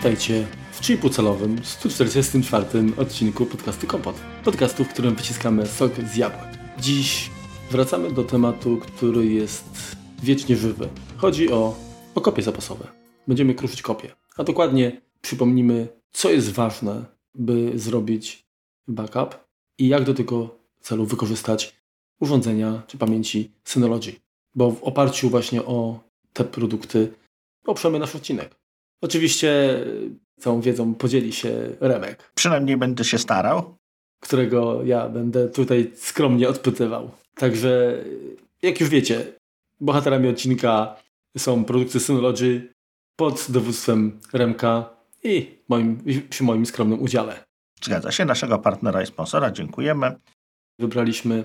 Witajcie w 3,5-calowym 144 odcinku podcastu Kompot. Podcastu, w którym wyciskamy sok z jabłek. Dziś wracamy do tematu, który jest wiecznie żywy. Chodzi o okopie zapasowe. Będziemy kruszyć kopie. A dokładnie przypomnimy, co jest ważne, by zrobić backup i jak do tego celu wykorzystać urządzenia czy pamięci Synology. Bo w oparciu właśnie o te produkty oprzemy nasz odcinek. Oczywiście całą wiedzą podzieli się Remek. Przynajmniej będę się starał. Którego ja będę tutaj skromnie odpytywał. Także, jak już wiecie, bohaterami odcinka są produkty Synology pod dowództwem Remka i moim, przy moim skromnym udziale. Zgadza się, naszego partnera i sponsora, dziękujemy. Wybraliśmy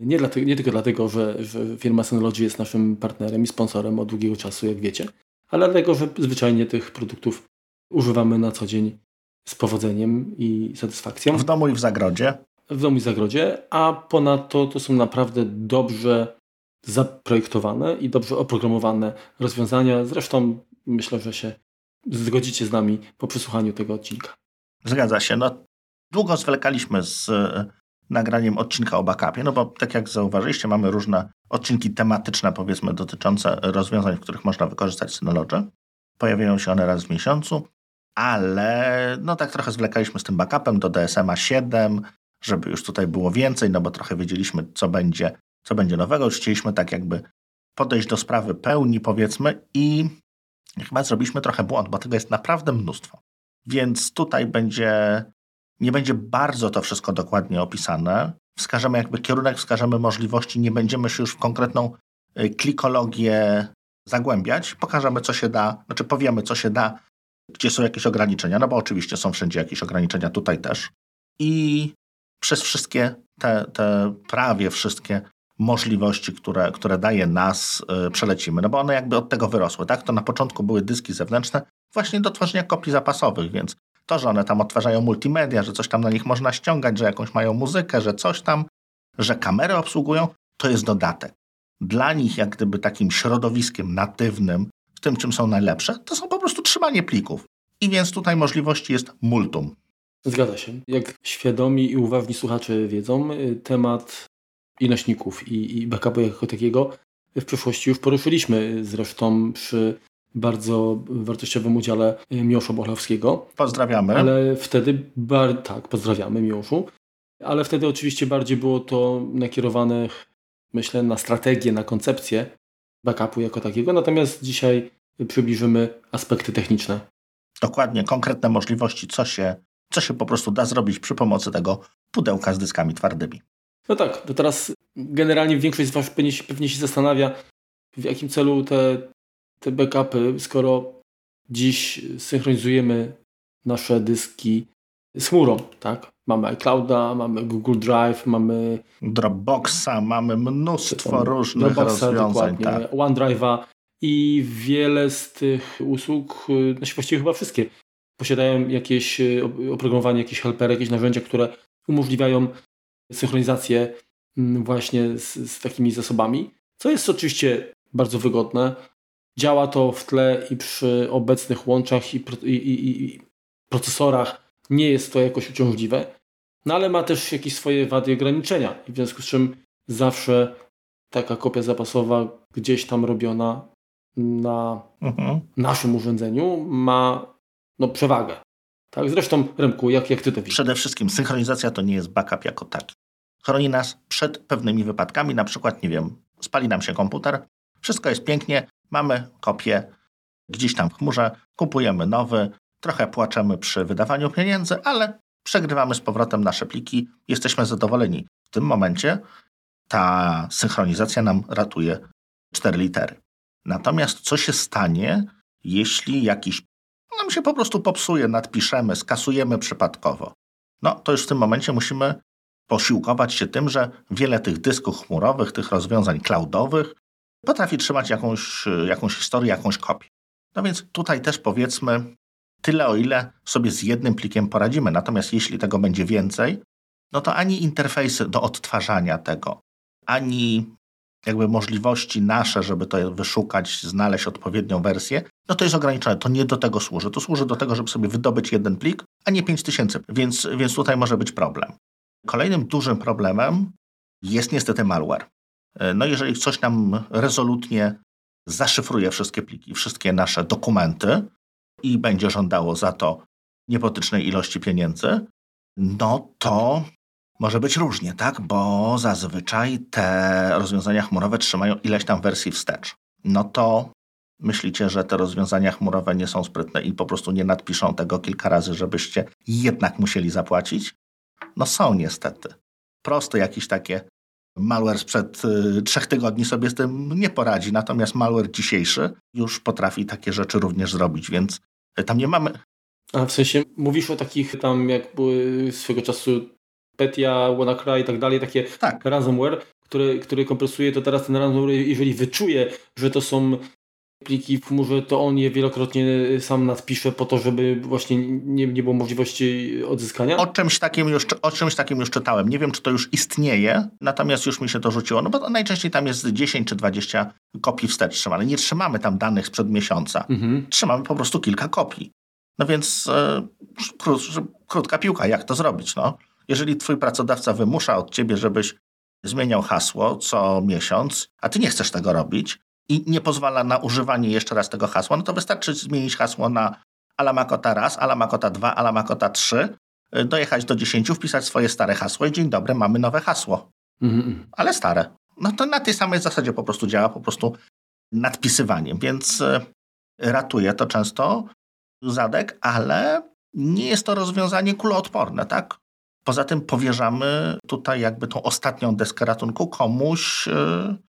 nie, dlatego, nie tylko dlatego, że, że firma Synology jest naszym partnerem i sponsorem od długiego czasu, jak wiecie, ale dlatego, że zwyczajnie tych produktów używamy na co dzień z powodzeniem i satysfakcją. W domu i w zagrodzie. W domu i w zagrodzie, a ponadto to są naprawdę dobrze zaprojektowane i dobrze oprogramowane rozwiązania. Zresztą myślę, że się zgodzicie z nami po przesłuchaniu tego odcinka. Zgadza się. No, długo zwlekaliśmy z e, nagraniem odcinka o backupie, no bo tak jak zauważyliście, mamy różne odcinki tematyczne, powiedzmy, dotyczące rozwiązań, w których można wykorzystać Synology. Pojawiają się one raz w miesiącu, ale no tak trochę zwlekaliśmy z tym backupem do DSMA 7, żeby już tutaj było więcej, no bo trochę wiedzieliśmy, co będzie, co będzie nowego. Chcieliśmy tak jakby podejść do sprawy pełni, powiedzmy, i chyba zrobiliśmy trochę błąd, bo tego jest naprawdę mnóstwo. Więc tutaj będzie, nie będzie bardzo to wszystko dokładnie opisane. Wskażemy jakby kierunek, wskażemy możliwości, nie będziemy się już w konkretną y, klikologię zagłębiać. Pokażemy, co się da, znaczy powiemy, co się da, gdzie są jakieś ograniczenia, no bo oczywiście są wszędzie jakieś ograniczenia, tutaj też. I przez wszystkie te, te prawie wszystkie możliwości, które, które daje nas, yy, przelecimy. No bo one jakby od tego wyrosły, tak? To na początku były dyski zewnętrzne właśnie do tworzenia kopii zapasowych, więc to, że one tam odtwarzają multimedia, że coś tam na nich można ściągać, że jakąś mają muzykę, że coś tam, że kamery obsługują, to jest dodatek. Dla nich jak gdyby takim środowiskiem natywnym, w tym czym są najlepsze, to są po prostu trzymanie plików. I więc tutaj możliwości jest multum. Zgadza się. Jak świadomi i uważni słuchacze wiedzą, y, temat i nośników i, i backupu jako takiego w przeszłości już poruszyliśmy. Zresztą przy bardzo wartościowym udziale Miłosza Bochlowskiego. Pozdrawiamy. Ale wtedy, bar... tak, pozdrawiamy Miłoszu. Ale wtedy oczywiście bardziej było to nakierowane, myślę, na strategię, na koncepcję backupu jako takiego. Natomiast dzisiaj przybliżymy aspekty techniczne. Dokładnie, konkretne możliwości, co się, co się po prostu da zrobić przy pomocy tego pudełka z dyskami twardymi. No tak, to teraz generalnie większość z Was pewnie, pewnie się zastanawia, w jakim celu te, te backupy, skoro dziś synchronizujemy nasze dyski z chmurą, tak? Mamy iClouda, mamy Google Drive, mamy Dropboxa, mamy mnóstwo różnych Dropboxa, rozwiązań. Tak. OneDrive'a i wiele z tych usług, znaczy właściwie chyba wszystkie, posiadają jakieś e, oprogramowanie, jakieś helpery, jakieś narzędzia, które umożliwiają synchronizację mm, właśnie z, z takimi zasobami, co jest oczywiście bardzo wygodne. Działa to w tle i przy obecnych łączach i, i, i, i procesorach nie jest to jakoś uciążliwe, no ale ma też jakieś swoje wady i ograniczenia. W związku z czym zawsze taka kopia zapasowa gdzieś tam robiona na mhm. naszym urządzeniu ma no, przewagę. Tak? Zresztą, Remku, jak, jak ty to widzisz? Przede wszystkim synchronizacja to nie jest backup jako taki. Chroni nas przed pewnymi wypadkami, na przykład, nie wiem, spali nam się komputer, wszystko jest pięknie, mamy kopię gdzieś tam w chmurze, kupujemy nowy, trochę płaczemy przy wydawaniu pieniędzy, ale przegrywamy z powrotem nasze pliki, jesteśmy zadowoleni. W tym momencie ta synchronizacja nam ratuje cztery litery. Natomiast co się stanie, jeśli jakiś nam się po prostu popsuje, nadpiszemy, skasujemy przypadkowo? No to już w tym momencie musimy posiłkować się tym, że wiele tych dysków chmurowych, tych rozwiązań cloudowych potrafi trzymać jakąś, jakąś historię, jakąś kopię. No więc tutaj też powiedzmy tyle, o ile sobie z jednym plikiem poradzimy. Natomiast jeśli tego będzie więcej, no to ani interfejsy do odtwarzania tego, ani jakby możliwości nasze, żeby to wyszukać, znaleźć odpowiednią wersję, no to jest ograniczone. To nie do tego służy. To służy do tego, żeby sobie wydobyć jeden plik, a nie 5000. Więc, więc tutaj może być problem. Kolejnym dużym problemem jest niestety malware. No jeżeli coś nam rezolutnie zaszyfruje wszystkie pliki, wszystkie nasze dokumenty i będzie żądało za to niepotycznej ilości pieniędzy, no to może być różnie, tak? Bo zazwyczaj te rozwiązania chmurowe trzymają ileś tam wersji wstecz. No to myślicie, że te rozwiązania chmurowe nie są sprytne i po prostu nie nadpiszą tego kilka razy, żebyście jednak musieli zapłacić? No są niestety. Prosto jakieś takie malware sprzed y, trzech tygodni sobie z tym nie poradzi, natomiast malware dzisiejszy już potrafi takie rzeczy również zrobić, więc tam nie mamy... A w sensie mówisz o takich tam jak były swego czasu Petya, WannaCry i tak dalej, takie tak. ransomware, który, który kompresuje, to teraz ten ransomware, jeżeli wyczuje, że to są pliki w chmurze, to on je wielokrotnie sam nadpisze po to, żeby właśnie nie, nie było możliwości odzyskania? O czymś, takim już, o czymś takim już czytałem. Nie wiem, czy to już istnieje, natomiast już mi się to rzuciło, no bo najczęściej tam jest 10 czy 20 kopii wstecz trzymane. Nie trzymamy tam danych sprzed miesiąca. Mhm. Trzymamy po prostu kilka kopii. No więc e, krótka piłka, jak to zrobić? No? Jeżeli twój pracodawca wymusza od ciebie, żebyś zmieniał hasło co miesiąc, a ty nie chcesz tego robić i nie pozwala na używanie jeszcze raz tego hasła, no to wystarczy zmienić hasło na Alamakota raz, Alamakota 2, Alamakota 3, y, dojechać do 10, wpisać swoje stare hasło i dzień dobry, mamy nowe hasło. Mm-hmm. Ale stare. No to na tej samej zasadzie po prostu działa, po prostu nadpisywaniem, więc y, ratuje to często zadek, ale nie jest to rozwiązanie kuloodporne, tak? Poza tym powierzamy tutaj jakby tą ostatnią deskę ratunku komuś y,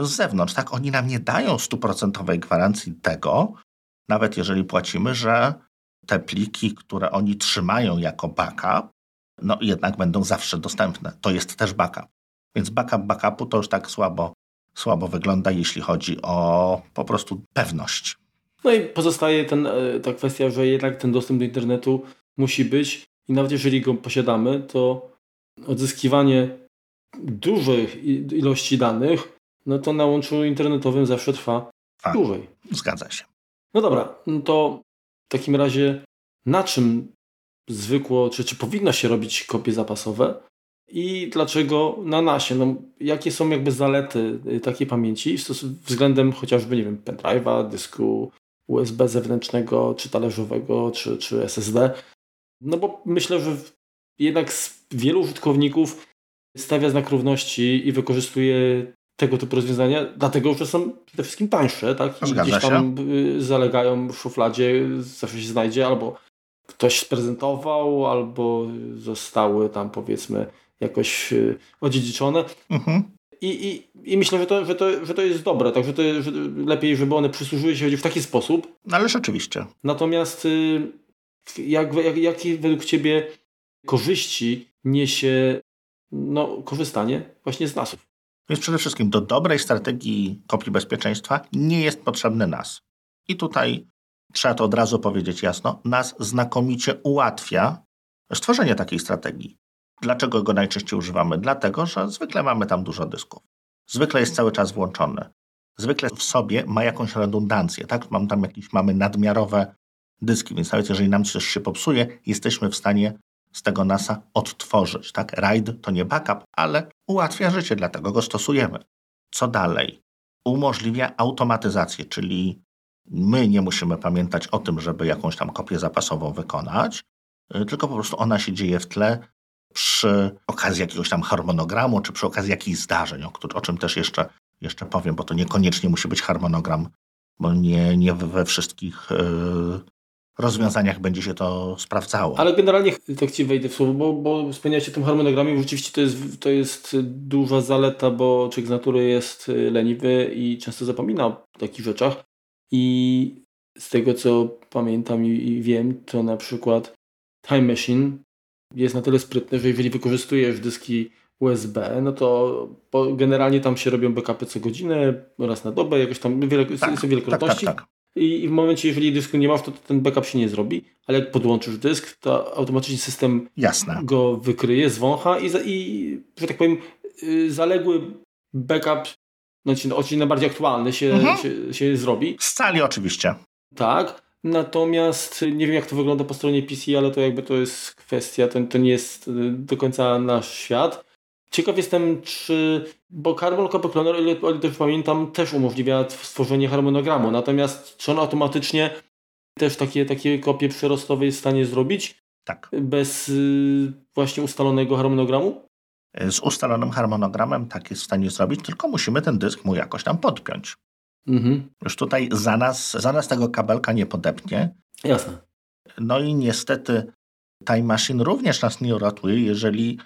z zewnątrz. Tak, oni nam nie dają stuprocentowej gwarancji tego, nawet jeżeli płacimy, że te pliki, które oni trzymają jako backup, no jednak będą zawsze dostępne. To jest też backup. Więc backup backupu to już tak słabo, słabo wygląda, jeśli chodzi o po prostu pewność. No i pozostaje ten, e, ta kwestia, że jednak ten dostęp do internetu musi być i nawet jeżeli go posiadamy, to odzyskiwanie dużych ilości danych, no to na łączu internetowym zawsze trwa A, dłużej. Zgadza się. No dobra, no to w takim razie na czym zwykło, czy, czy powinno się robić kopie zapasowe i dlaczego na nasie? No, jakie są jakby zalety y, takiej pamięci względem chociażby, nie wiem, pendrive'a, dysku USB zewnętrznego, czy talerzowego, czy, czy SSD? No bo myślę, że jednak wielu użytkowników stawia znak równości i wykorzystuje tego typu rozwiązania, dlatego że są przede wszystkim tańsze, tak? I gdzieś tam się. Y, zalegają w szufladzie, zawsze się znajdzie, albo ktoś sprezentował, albo zostały tam powiedzmy jakoś y, odziedziczone. Mhm. I, i, I myślę, że to, że, to, że to jest dobre, także to, że lepiej, żeby one przysłużyły się w taki sposób. No ale rzeczywiście. Natomiast y, jak, jak, jakie według Ciebie korzyści niesie no, korzystanie właśnie z NASów? Więc przede wszystkim do dobrej strategii kopii bezpieczeństwa nie jest potrzebny NAS. I tutaj trzeba to od razu powiedzieć jasno, NAS znakomicie ułatwia stworzenie takiej strategii. Dlaczego go najczęściej używamy? Dlatego, że zwykle mamy tam dużo dysków. Zwykle jest cały czas włączony. Zwykle w sobie ma jakąś redundancję, tak? Mam tam jakieś, mamy nadmiarowe dyski, więc nawet jeżeli nam coś się popsuje, jesteśmy w stanie z tego NASA odtworzyć. Tak? RAID to nie backup, ale ułatwia życie, dlatego go stosujemy. Co dalej? Umożliwia automatyzację, czyli my nie musimy pamiętać o tym, żeby jakąś tam kopię zapasową wykonać, y, tylko po prostu ona się dzieje w tle przy okazji jakiegoś tam harmonogramu, czy przy okazji jakichś zdarzeń, o, o czym też jeszcze, jeszcze powiem, bo to niekoniecznie musi być harmonogram, bo nie, nie we wszystkich yy, rozwiązaniach będzie się to sprawdzało. Ale generalnie tak Ci wejdę w słowo, bo, bo wspomniałeś o tym harmonogramie, rzeczywiście to jest, to jest duża zaleta, bo człowiek z natury jest leniwy i często zapomina o takich rzeczach i z tego co pamiętam i, i wiem, to na przykład Time Machine jest na tyle sprytny, że jeżeli wykorzystujesz dyski USB, no to generalnie tam się robią backupy co godzinę, raz na dobę, jakoś tam wiele, tak, są wielokrotności. Tak, tak, tak i w momencie, jeżeli dysku nie masz, to ten backup się nie zrobi, ale jak podłączysz dysk, to automatycznie system Jasne. go wykryje, zwącha i, i że tak powiem, y, zaległy backup znaczy, odcinek najbardziej aktualny się, mhm. się, się zrobi. Z cali oczywiście. Tak. Natomiast nie wiem, jak to wygląda po stronie PC, ale to jakby to jest kwestia, to, to nie jest y, do końca nasz świat. Ciekaw jestem, czy. Bo Carbon Copy Cloner, o ile, o ile pamiętam, też umożliwia stworzenie harmonogramu. Natomiast czy on automatycznie też takie, takie kopie przyrostowe jest w stanie zrobić? Tak. Bez y, właśnie ustalonego harmonogramu? Z ustalonym harmonogramem tak jest w stanie zrobić, tylko musimy ten dysk mu jakoś tam podpiąć. Mhm. Już tutaj za nas, za nas tego kabelka nie podepnie. Jasne. No i niestety Time Machine również nas nie uratuje, jeżeli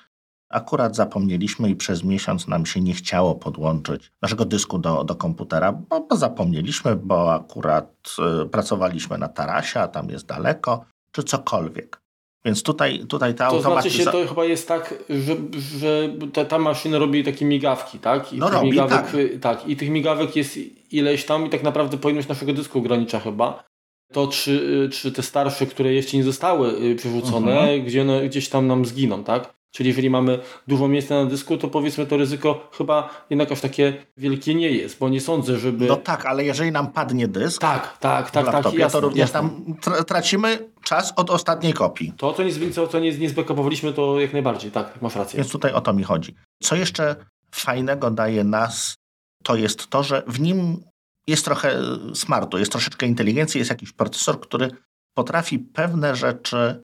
akurat zapomnieliśmy i przez miesiąc nam się nie chciało podłączyć naszego dysku do, do komputera, bo, bo zapomnieliśmy, bo akurat y, pracowaliśmy na tarasie, a tam jest daleko, czy cokolwiek. Więc tutaj, tutaj ta To znaczy się, to chyba jest tak, że, że ta, ta maszyna robi takie migawki, tak? I no robi, migawek, tak. tak. I tych migawek jest ileś tam i tak naprawdę pojemność naszego dysku ogranicza chyba. To czy, czy te starsze, które jeszcze nie zostały y, przerzucone, mhm. gdzie one gdzieś tam nam zginą, tak? Czyli jeżeli mamy dużo miejsca na dysku, to powiedzmy to ryzyko chyba jednak aż takie wielkie nie jest, bo nie sądzę, żeby... No tak, ale jeżeli nam padnie dysk tak, tak, tak, tak, laptopie, jasne, to również jasne. tam tracimy czas od ostatniej kopii. To, co nie, co, co nie, nie zbekopowaliśmy, to jak najbardziej, tak, masz rację. Więc tutaj o to mi chodzi. Co jeszcze fajnego daje nas, to jest to, że w nim jest trochę smartu, jest troszeczkę inteligencji, jest jakiś procesor, który potrafi pewne rzeczy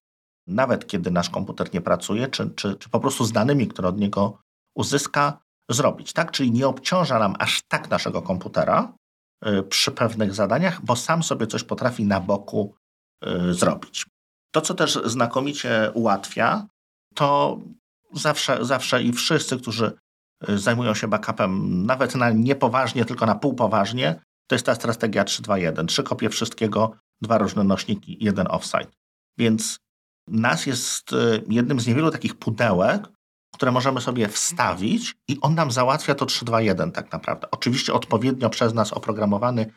nawet kiedy nasz komputer nie pracuje, czy, czy, czy po prostu z danymi, które od niego uzyska, zrobić. Tak? Czyli nie obciąża nam aż tak naszego komputera y, przy pewnych zadaniach, bo sam sobie coś potrafi na boku y, zrobić. To, co też znakomicie ułatwia, to zawsze, zawsze i wszyscy, którzy y, zajmują się backupem, nawet na niepoważnie, tylko na półpoważnie, to jest ta strategia 3-2-1. Trzy kopie wszystkiego, dwa różne nośniki, jeden offsite. Więc NAS jest e, jednym z niewielu takich pudełek, które możemy sobie wstawić i on nam załatwia to 3-2-1 tak naprawdę. Oczywiście odpowiednio przez nas oprogramowany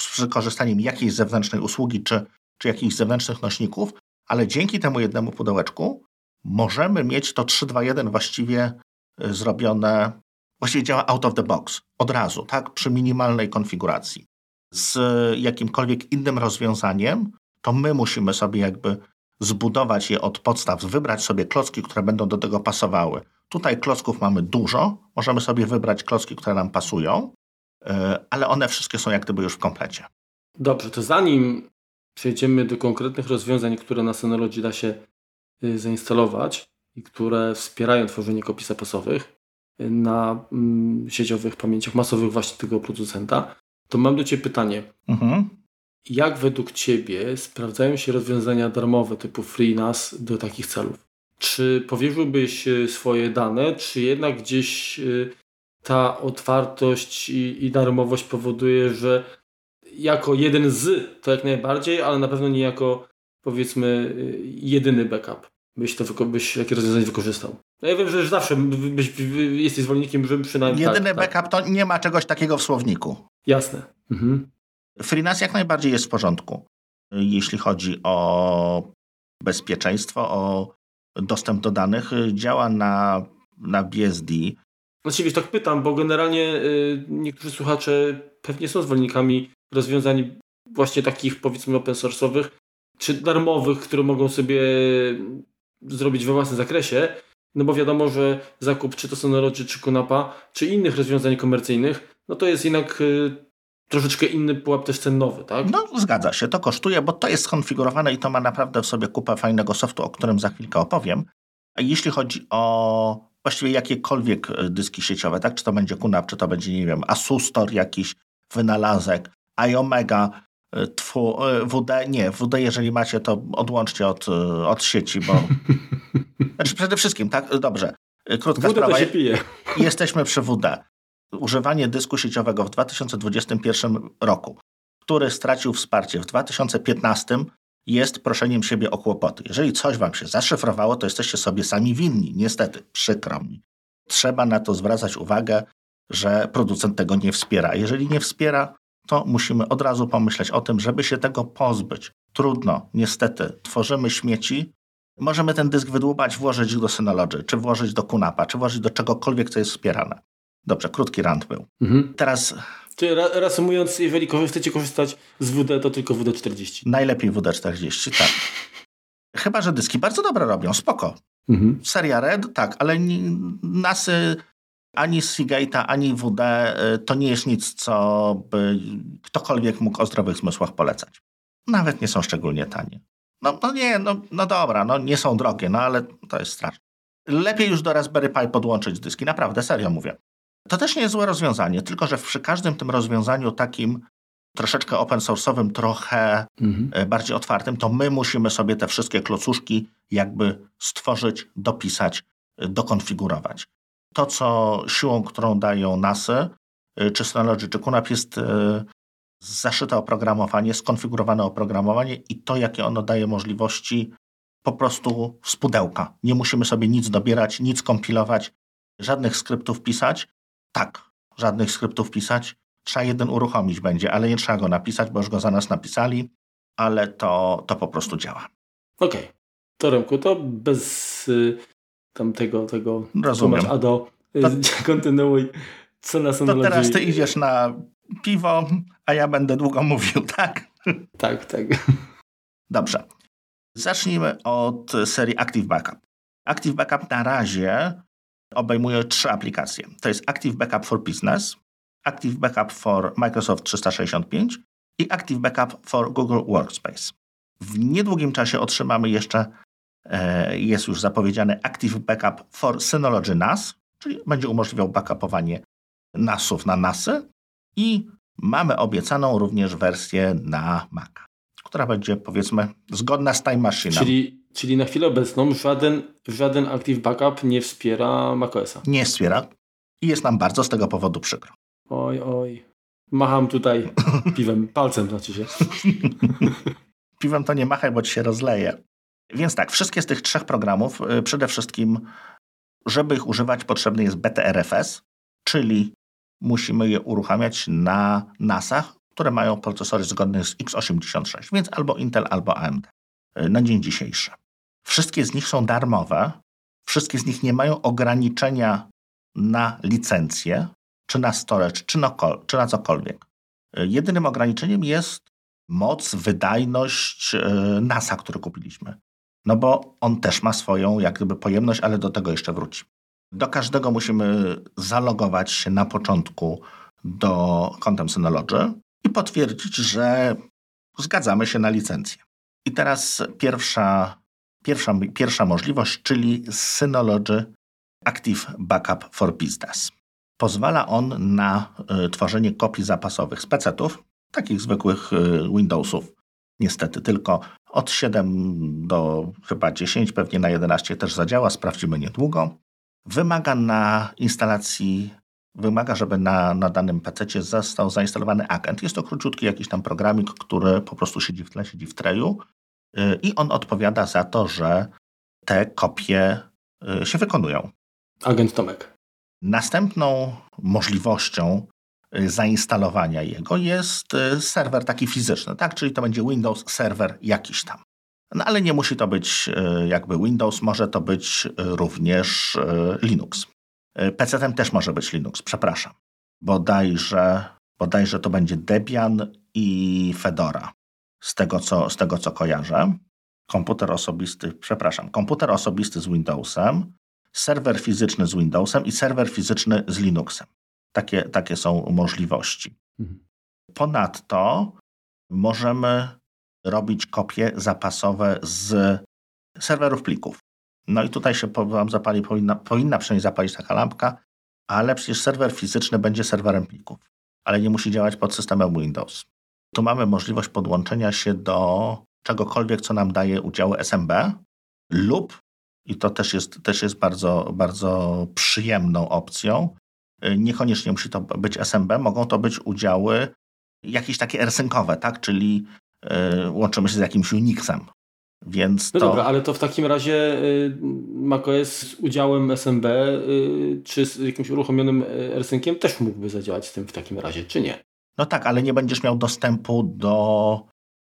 z wykorzystaniem jakiejś zewnętrznej usługi czy, czy jakichś zewnętrznych nośników, ale dzięki temu jednemu pudełeczku możemy mieć to 3-2-1 właściwie e, zrobione, właściwie działa out of the box, od razu, tak, przy minimalnej konfiguracji. Z jakimkolwiek innym rozwiązaniem, to my musimy sobie jakby zbudować je od podstaw, wybrać sobie klocki, które będą do tego pasowały. Tutaj klocków mamy dużo, możemy sobie wybrać klocki, które nam pasują, e, ale one wszystkie są jak gdyby już w komplecie. Dobrze, to zanim przejdziemy do konkretnych rozwiązań, które na Synology da się y, zainstalować i które wspierają tworzenie kopii zapasowych y, na mm, sieciowych pamięciach masowych właśnie tego producenta, to mam do Ciebie pytanie. Mhm. Jak według Ciebie sprawdzają się rozwiązania darmowe typu FreeNAS do takich celów? Czy powierzyłbyś e, swoje dane, czy jednak gdzieś e, ta otwartość i, i darmowość powoduje, że jako jeden z to jak najbardziej, ale na pewno nie jako powiedzmy e, jedyny backup byś to byś takie rozwiązanie wykorzystał. No ja wiem, że zawsze byś, jesteś zwolennikiem, żeby przynajmniej. Jedyny tak, backup tak. to nie ma czegoś takiego w słowniku. Jasne. Mhm. FreeNAS jak najbardziej jest w porządku, jeśli chodzi o bezpieczeństwo, o dostęp do danych. Działa na, na BSD. Właściwie tak pytam, bo generalnie y, niektórzy słuchacze pewnie są zwolennikami rozwiązań właśnie takich powiedzmy open source'owych, czy darmowych, które mogą sobie zrobić we własnym zakresie, no bo wiadomo, że zakup czy to Synology, czy Kunapa, czy innych rozwiązań komercyjnych, no to jest jednak y, troszeczkę inny pułap też cenowy, tak? No zgadza się, to kosztuje, bo to jest skonfigurowane i to ma naprawdę w sobie kupę fajnego softu, o którym za chwilkę opowiem. A jeśli chodzi o właściwie jakiekolwiek e, dyski sieciowe, tak? Czy to będzie QNAP, czy to będzie, nie wiem, Asustor jakiś, wynalazek, iOmega, e, tfu, e, WD, nie, WD jeżeli macie, to odłączcie od, od sieci, bo... znaczy przede wszystkim, tak? Dobrze. Krótka WD sprawa. Jesteśmy przy WD używanie dysku sieciowego w 2021 roku, który stracił wsparcie w 2015, jest proszeniem siebie o kłopoty. Jeżeli coś wam się zaszyfrowało, to jesteście sobie sami winni. Niestety, przykro mi. Trzeba na to zwracać uwagę, że producent tego nie wspiera. Jeżeli nie wspiera, to musimy od razu pomyśleć o tym, żeby się tego pozbyć. Trudno, niestety. Tworzymy śmieci. Możemy ten dysk wydłubać, włożyć do Synology, czy włożyć do Kunapa, czy włożyć do czegokolwiek, co jest wspierane. Dobrze, krótki rant był. Mhm. Teraz... Czyli reasumując, jeżeli chcecie korzystać z WD, to tylko WD-40. Najlepiej WD-40, tak. Chyba, że dyski bardzo dobre robią, spoko. Mhm. Seria Red, tak, ale NASy ani Seagate'a, ani WD y, to nie jest nic, co by ktokolwiek mógł o zdrowych zmysłach polecać. Nawet nie są szczególnie tanie. No, no nie, no, no dobra, no nie są drogie, no ale to jest straszne. Lepiej już do Raspberry Pi podłączyć dyski, naprawdę, serio mówię. To też nie jest złe rozwiązanie, tylko że przy każdym tym rozwiązaniu takim troszeczkę open source'owym, trochę mhm. E, bardziej otwartym, to my musimy sobie te wszystkie klocuszki jakby stworzyć, dopisać, e, dokonfigurować. To, co siłą, którą dają NASy, e, czy Synology, czy QNAP jest zaszyte oprogramowanie, skonfigurowane oprogramowanie i to, jakie ono daje możliwości po prostu z pudełka. Nie musimy sobie nic dobierać, nic kompilować, żadnych skryptów pisać. Tak, żadnych skryptów pisać. Trzeba jeden uruchomić będzie, ale nie trzeba go napisać, bo już go za nas napisali, ale to, to po prostu działa. Okej. Okay. To Remku, to bez y, tamtego tego Rozumiem. a do y, to, kontynuuj. Co na To teraz ty idziesz na piwo, a ja będę długo mówił, tak? Tak, tak. Dobrze. Zacznijmy od serii Active Backup. Active Backup na razie obejmuje trzy aplikacje. To jest Active Backup for Business, Active Backup for Microsoft 365 i Active Backup for Google Workspace. W niedługim czasie otrzymamy jeszcze, e, jest już zapowiedziany Active Backup for Synology NAS, czyli będzie umożliwiał backupowanie NASów na NASy i mamy obiecaną również wersję na Mac, która będzie powiedzmy zgodna z Time Machine. Czyli, czyli na chwilę obecną żaden, żaden Active Backup nie wspiera macOSa. Nie wspiera i jest nam bardzo z tego powodu przykro. Oj, oj. Macham tutaj piwem, palcem znaczy się. piwem to nie machaj, bo ci się rozleje. Więc tak, wszystkie z tych trzech programów, y, przede wszystkim, żeby ich używać, potrzebny jest BTRFS, czyli musimy je uruchamiać na NASach, które mają procesory zgodne z x86, więc albo Intel, albo AMD y, na dzień dzisiejszy. Wszystkie z nich są darmowe, wszystkie z nich nie mają ograniczenia na licencje, czy na storage, czy na, czy na cokolwiek. Y, jedynym ograniczeniem jest moc, wydajność y, NASA, który kupiliśmy. No bo on też ma swoją jak gdyby pojemność, ale do tego jeszcze wróci. Do każdego musimy zalogować się na początku do kontem Synology i potwierdzić, że zgadzamy się na licencję. I teraz pierwsza, pierwsza, pierwsza możliwość, czyli Synology Active Backup for Business. Pozwala on na y, tworzenie kopii zapasowych z PC-ów, takich zwykłych y, Windowsów. Niestety tylko od 7 do chyba 10, pewnie na 11 też zadziała, sprawdzimy niedługo. Wymaga na instalacji, wymaga, żeby na, na danym PC został zainstalowany agent. Jest to króciutki jakiś tam programik, który po prostu siedzi w tle, siedzi w treju y, i on odpowiada za to, że te kopie się wykonują. Agent Tomek. Następną możliwością y, zainstalowania jego jest y, serwer taki fizyczny, tak? czyli to będzie Windows serwer jakiś tam. No ale nie musi to być y, jakby Windows, może to być również Linux. PC-tem też może być Linux, przepraszam. Bodajże, bodajże to będzie Debian i Fedora, z tego, co, z tego co kojarzę. Komputer osobisty, przepraszam, komputer osobisty z Windowsem, serwer fizyczny z Windowsem i serwer fizyczny z Linuxem. Takie, takie są możliwości. Mhm. Ponadto możemy robić kopie zapasowe z serwerów plików. No i tutaj się wam zapali, powinna, powinna przynajmniej zapalić taka lampka, ale przecież serwer fizyczny będzie serwerem plików, ale nie musi działać pod systemem Windows. Tu mamy możliwość podłączenia się do czegokolwiek, co nam daje udziały SMB lub i to też jest, też jest bardzo, bardzo przyjemną opcją. Y, niekoniecznie musi to być SMB, mogą to być udziały jakieś takie ersynkowe, tak? czyli yy, łączymy się z jakimś Unixem. Więc no to... dobra, ale to w takim razie y, macOS z udziałem SMB y, czy z jakimś uruchomionym ersynkiem też mógłby zadziałać z tym w takim razie, czy nie? No tak, ale nie będziesz miał dostępu do...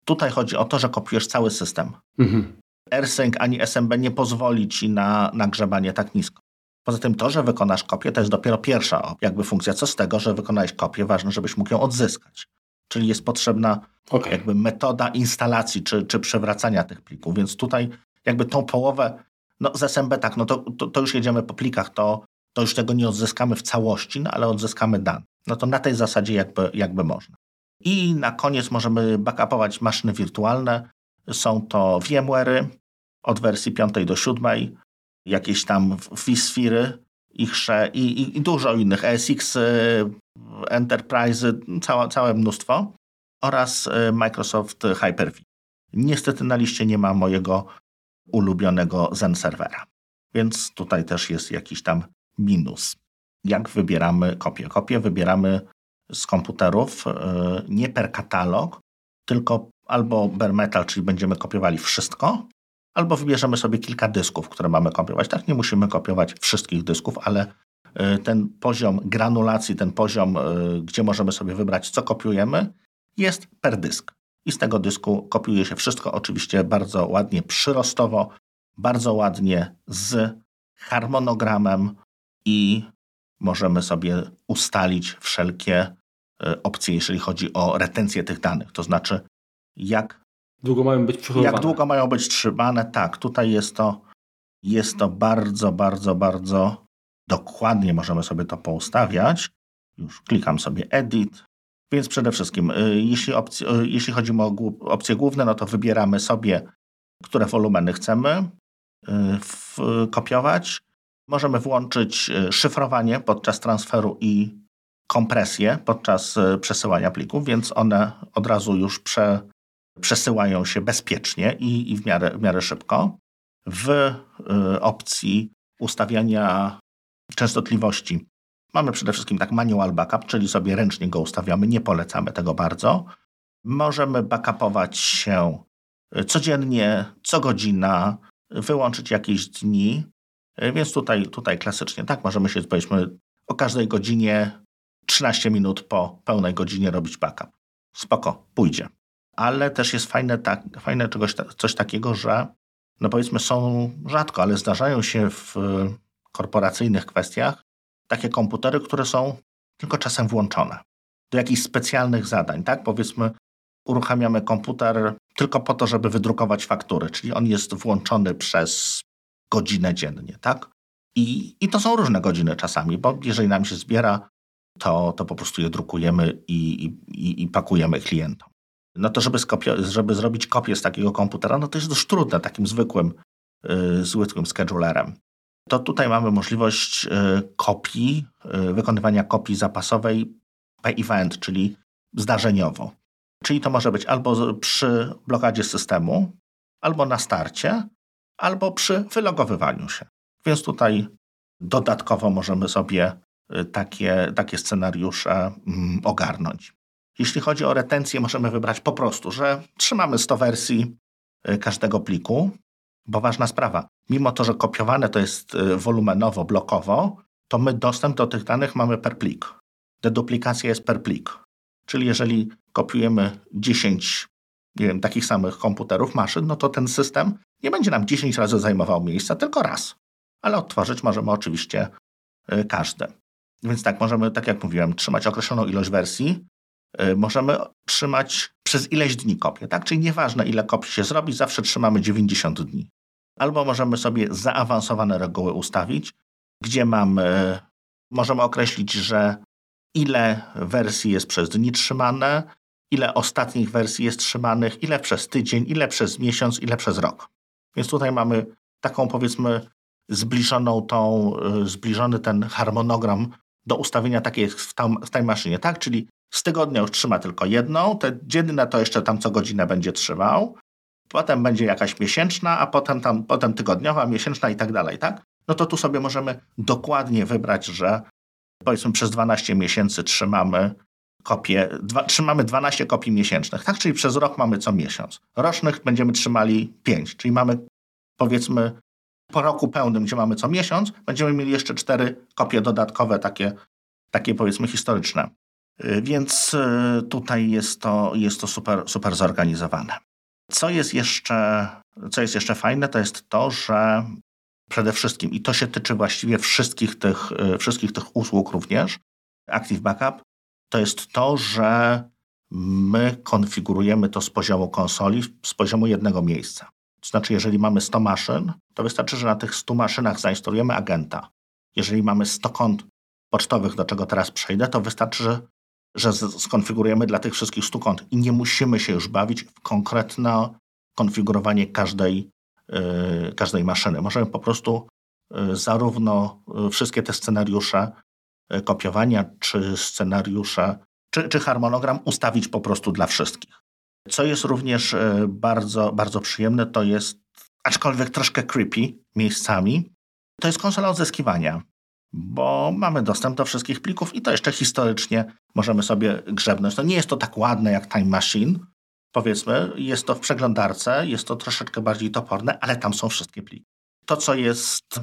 Tutaj chodzi o to, że kopiujesz cały system. Mhm. AirSync ani SMB nie pozwoli ci na, na grzebanie tak nisko. Poza tym to, że wykonasz kopię, to jest dopiero pierwsza jakby funkcja. Co z tego, że wykonałeś kopię, ważne, żebyś mógł ją odzyskać. Czyli jest potrzebna okay. jakby metoda instalacji czy, czy przewracania tych plików. Więc tutaj jakby tą połowę, no z SMB tak, no to, to, to już jedziemy po plikach, to, to już tego nie odzyskamy w całości, no ale odzyskamy dane. No to na tej zasadzie jakby, jakby można. I na koniec możemy backupować maszyny wirtualne. Są to VMware'y od wersji 5 do 7, jakieś tam vSphere'y, ichsze i, i, i, dużo innych, ESX, Enterprise, całe mnóstwo oraz y, Microsoft Hyper-V. Niestety na liście nie ma mojego ulubionego Zen serwera, więc tutaj też jest jakiś tam minus. Jak wybieramy kopię? Kopię wybieramy z komputerów y, nie per katalog, tylko albo bare metal, czyli będziemy kopiowali wszystko, albo wybierzemy sobie kilka dysków, które mamy kopiować. Tak, nie musimy kopiować wszystkich dysków, ale y, ten poziom granulacji, ten poziom, gdzie możemy sobie wybrać, co kopiujemy, jest per dysk. I z tego dysku kopiuje się wszystko, oczywiście bardzo ładnie przyrostowo, bardzo ładnie z harmonogramem i możemy sobie ustalić wszelkie y, opcje, jeżeli chodzi o retencję tych danych. To znaczy, jak Długo mają być przechowywane. Jak długo mają być trzymane? Tak, tutaj jest to, jest to bardzo, bardzo, bardzo dokładnie możemy sobie to poustawiać. Już klikam sobie Edit. Więc przede wszystkim, y, jeśli, opcje, y, jeśli chodzi o opcje główne, no to wybieramy sobie, które wolumeny chcemy y, kopiować. Możemy włączyć szyfrowanie podczas transferu i kompresję podczas przesyłania plików, więc one od razu już prze, przesyłają się bezpiecznie i, i w, miarę, w miarę szybko. W opcji ustawiania częstotliwości mamy przede wszystkim tak manual backup, czyli sobie ręcznie go ustawiamy, nie polecamy tego bardzo. Możemy backupować się codziennie, co godzina, wyłączyć jakieś dni, więc tutaj, tutaj klasycznie tak, możemy się powiedzmy o każdej godzinie 13 minut po pełnej godzinie robić backup. Spoko, pójdzie ale też jest fajne, tak, fajne czegoś, coś takiego, że no powiedzmy są rzadko, ale zdarzają się w korporacyjnych kwestiach takie komputery, które są tylko czasem włączone do jakichś specjalnych zadań, tak? Powiedzmy, uruchamiamy komputer tylko po to, żeby wydrukować faktury, czyli on jest włączony przez godzinę dziennie, tak? I, i to są różne godziny czasami, bo jeżeli nam się zbiera, to, to po prostu je drukujemy i, i, i pakujemy klientom no to żeby, skopio- żeby zrobić kopię z takiego komputera, no to jest dość trudne takim zwykłym, yy, zwykłym schedulerem. To tutaj mamy możliwość yy, kopii, yy, wykonywania kopii zapasowej by event, czyli zdarzeniowo. Czyli to może być albo przy blokadzie systemu, albo na starcie, albo przy wylogowywaniu się. Więc tutaj dodatkowo możemy sobie y, takie, takie scenariusze mm, ogarnąć. Jeśli chodzi o retencję, możemy wybrać po prostu, że trzymamy 100 wersji y, każdego pliku, bo ważna sprawa, mimo to, że kopiowane to jest y, wolumenowo, blokowo, to my dostęp do tych danych mamy per plik. Deduplikacja jest per plik. Czyli jeżeli kopiujemy 10 nie wiem, takich samych komputerów, maszyn, no to ten system nie będzie nam 10 razy zajmował miejsca, tylko raz. Ale odtworzyć możemy oczywiście y, każde. Więc tak, możemy, tak jak mówiłem, trzymać określoną ilość wersji, E, możemy trzymać przez ileś dni kopię, tak? Czyli nieważne ile kopii się zrobi, zawsze trzymamy 90 dni. Albo możemy sobie zaawansowane reguły ustawić, gdzie mamy, możemy określić, że ile wersji jest przez dni trzymane, ile ostatnich wersji jest trzymanych, ile przez tydzień, ile przez miesiąc, ile przez rok. Więc tutaj mamy taką powiedzmy zbliżoną tą, e, zbliżony ten harmonogram do ustawienia takiej w, tam, w tej maszynie, tak? Czyli z tygodnia już trzyma tylko jedną, te dzienne to jeszcze tam co godzinę będzie trzymał, potem będzie jakaś miesięczna, a potem tam potem tygodniowa, miesięczna i tak dalej, tak? No to tu sobie możemy dokładnie wybrać, że powiedzmy przez 12 miesięcy trzymamy kopie, dwa, trzymamy 12 kopii miesięcznych, tak? Czyli przez rok mamy co miesiąc. Rocznych będziemy trzymali 5, czyli mamy powiedzmy po roku pełnym, gdzie mamy co miesiąc, będziemy mieli jeszcze 4 kopie dodatkowe, takie, takie powiedzmy historyczne. Y, więc y, tutaj jest to, jest to super, super zorganizowane. Co jest, jeszcze, co jest jeszcze fajne, to jest to, że przede wszystkim, i to się tyczy właściwie wszystkich tych, y, wszystkich tych usług również, Active Backup, to jest to, że my konfigurujemy to z poziomu konsoli, z poziomu jednego miejsca. To znaczy, jeżeli mamy 100 maszyn, to wystarczy, że na tych 100 maszynach zainstalujemy agenta. Jeżeli mamy 100 kont pocztowych, do czego teraz przejdę, to wystarczy, że, że skonfigurujemy dla tych wszystkich 100 kont i nie musimy się już bawić w konkretne konfigurowanie każdej, yy, każdej maszyny. Możemy po prostu yy, zarówno yy, wszystkie te scenariusze kopiowania, czy scenariusze, czy, czy harmonogram ustawić po prostu dla wszystkich. Co jest również bardzo, bardzo przyjemne, to jest, aczkolwiek troszkę creepy miejscami, to jest konsola odzyskiwania, bo mamy dostęp do wszystkich plików i to jeszcze historycznie możemy sobie grzebnąć. To nie jest to tak ładne jak Time Machine, powiedzmy, jest to w przeglądarce, jest to troszeczkę bardziej toporne, ale tam są wszystkie pliki. To, co jest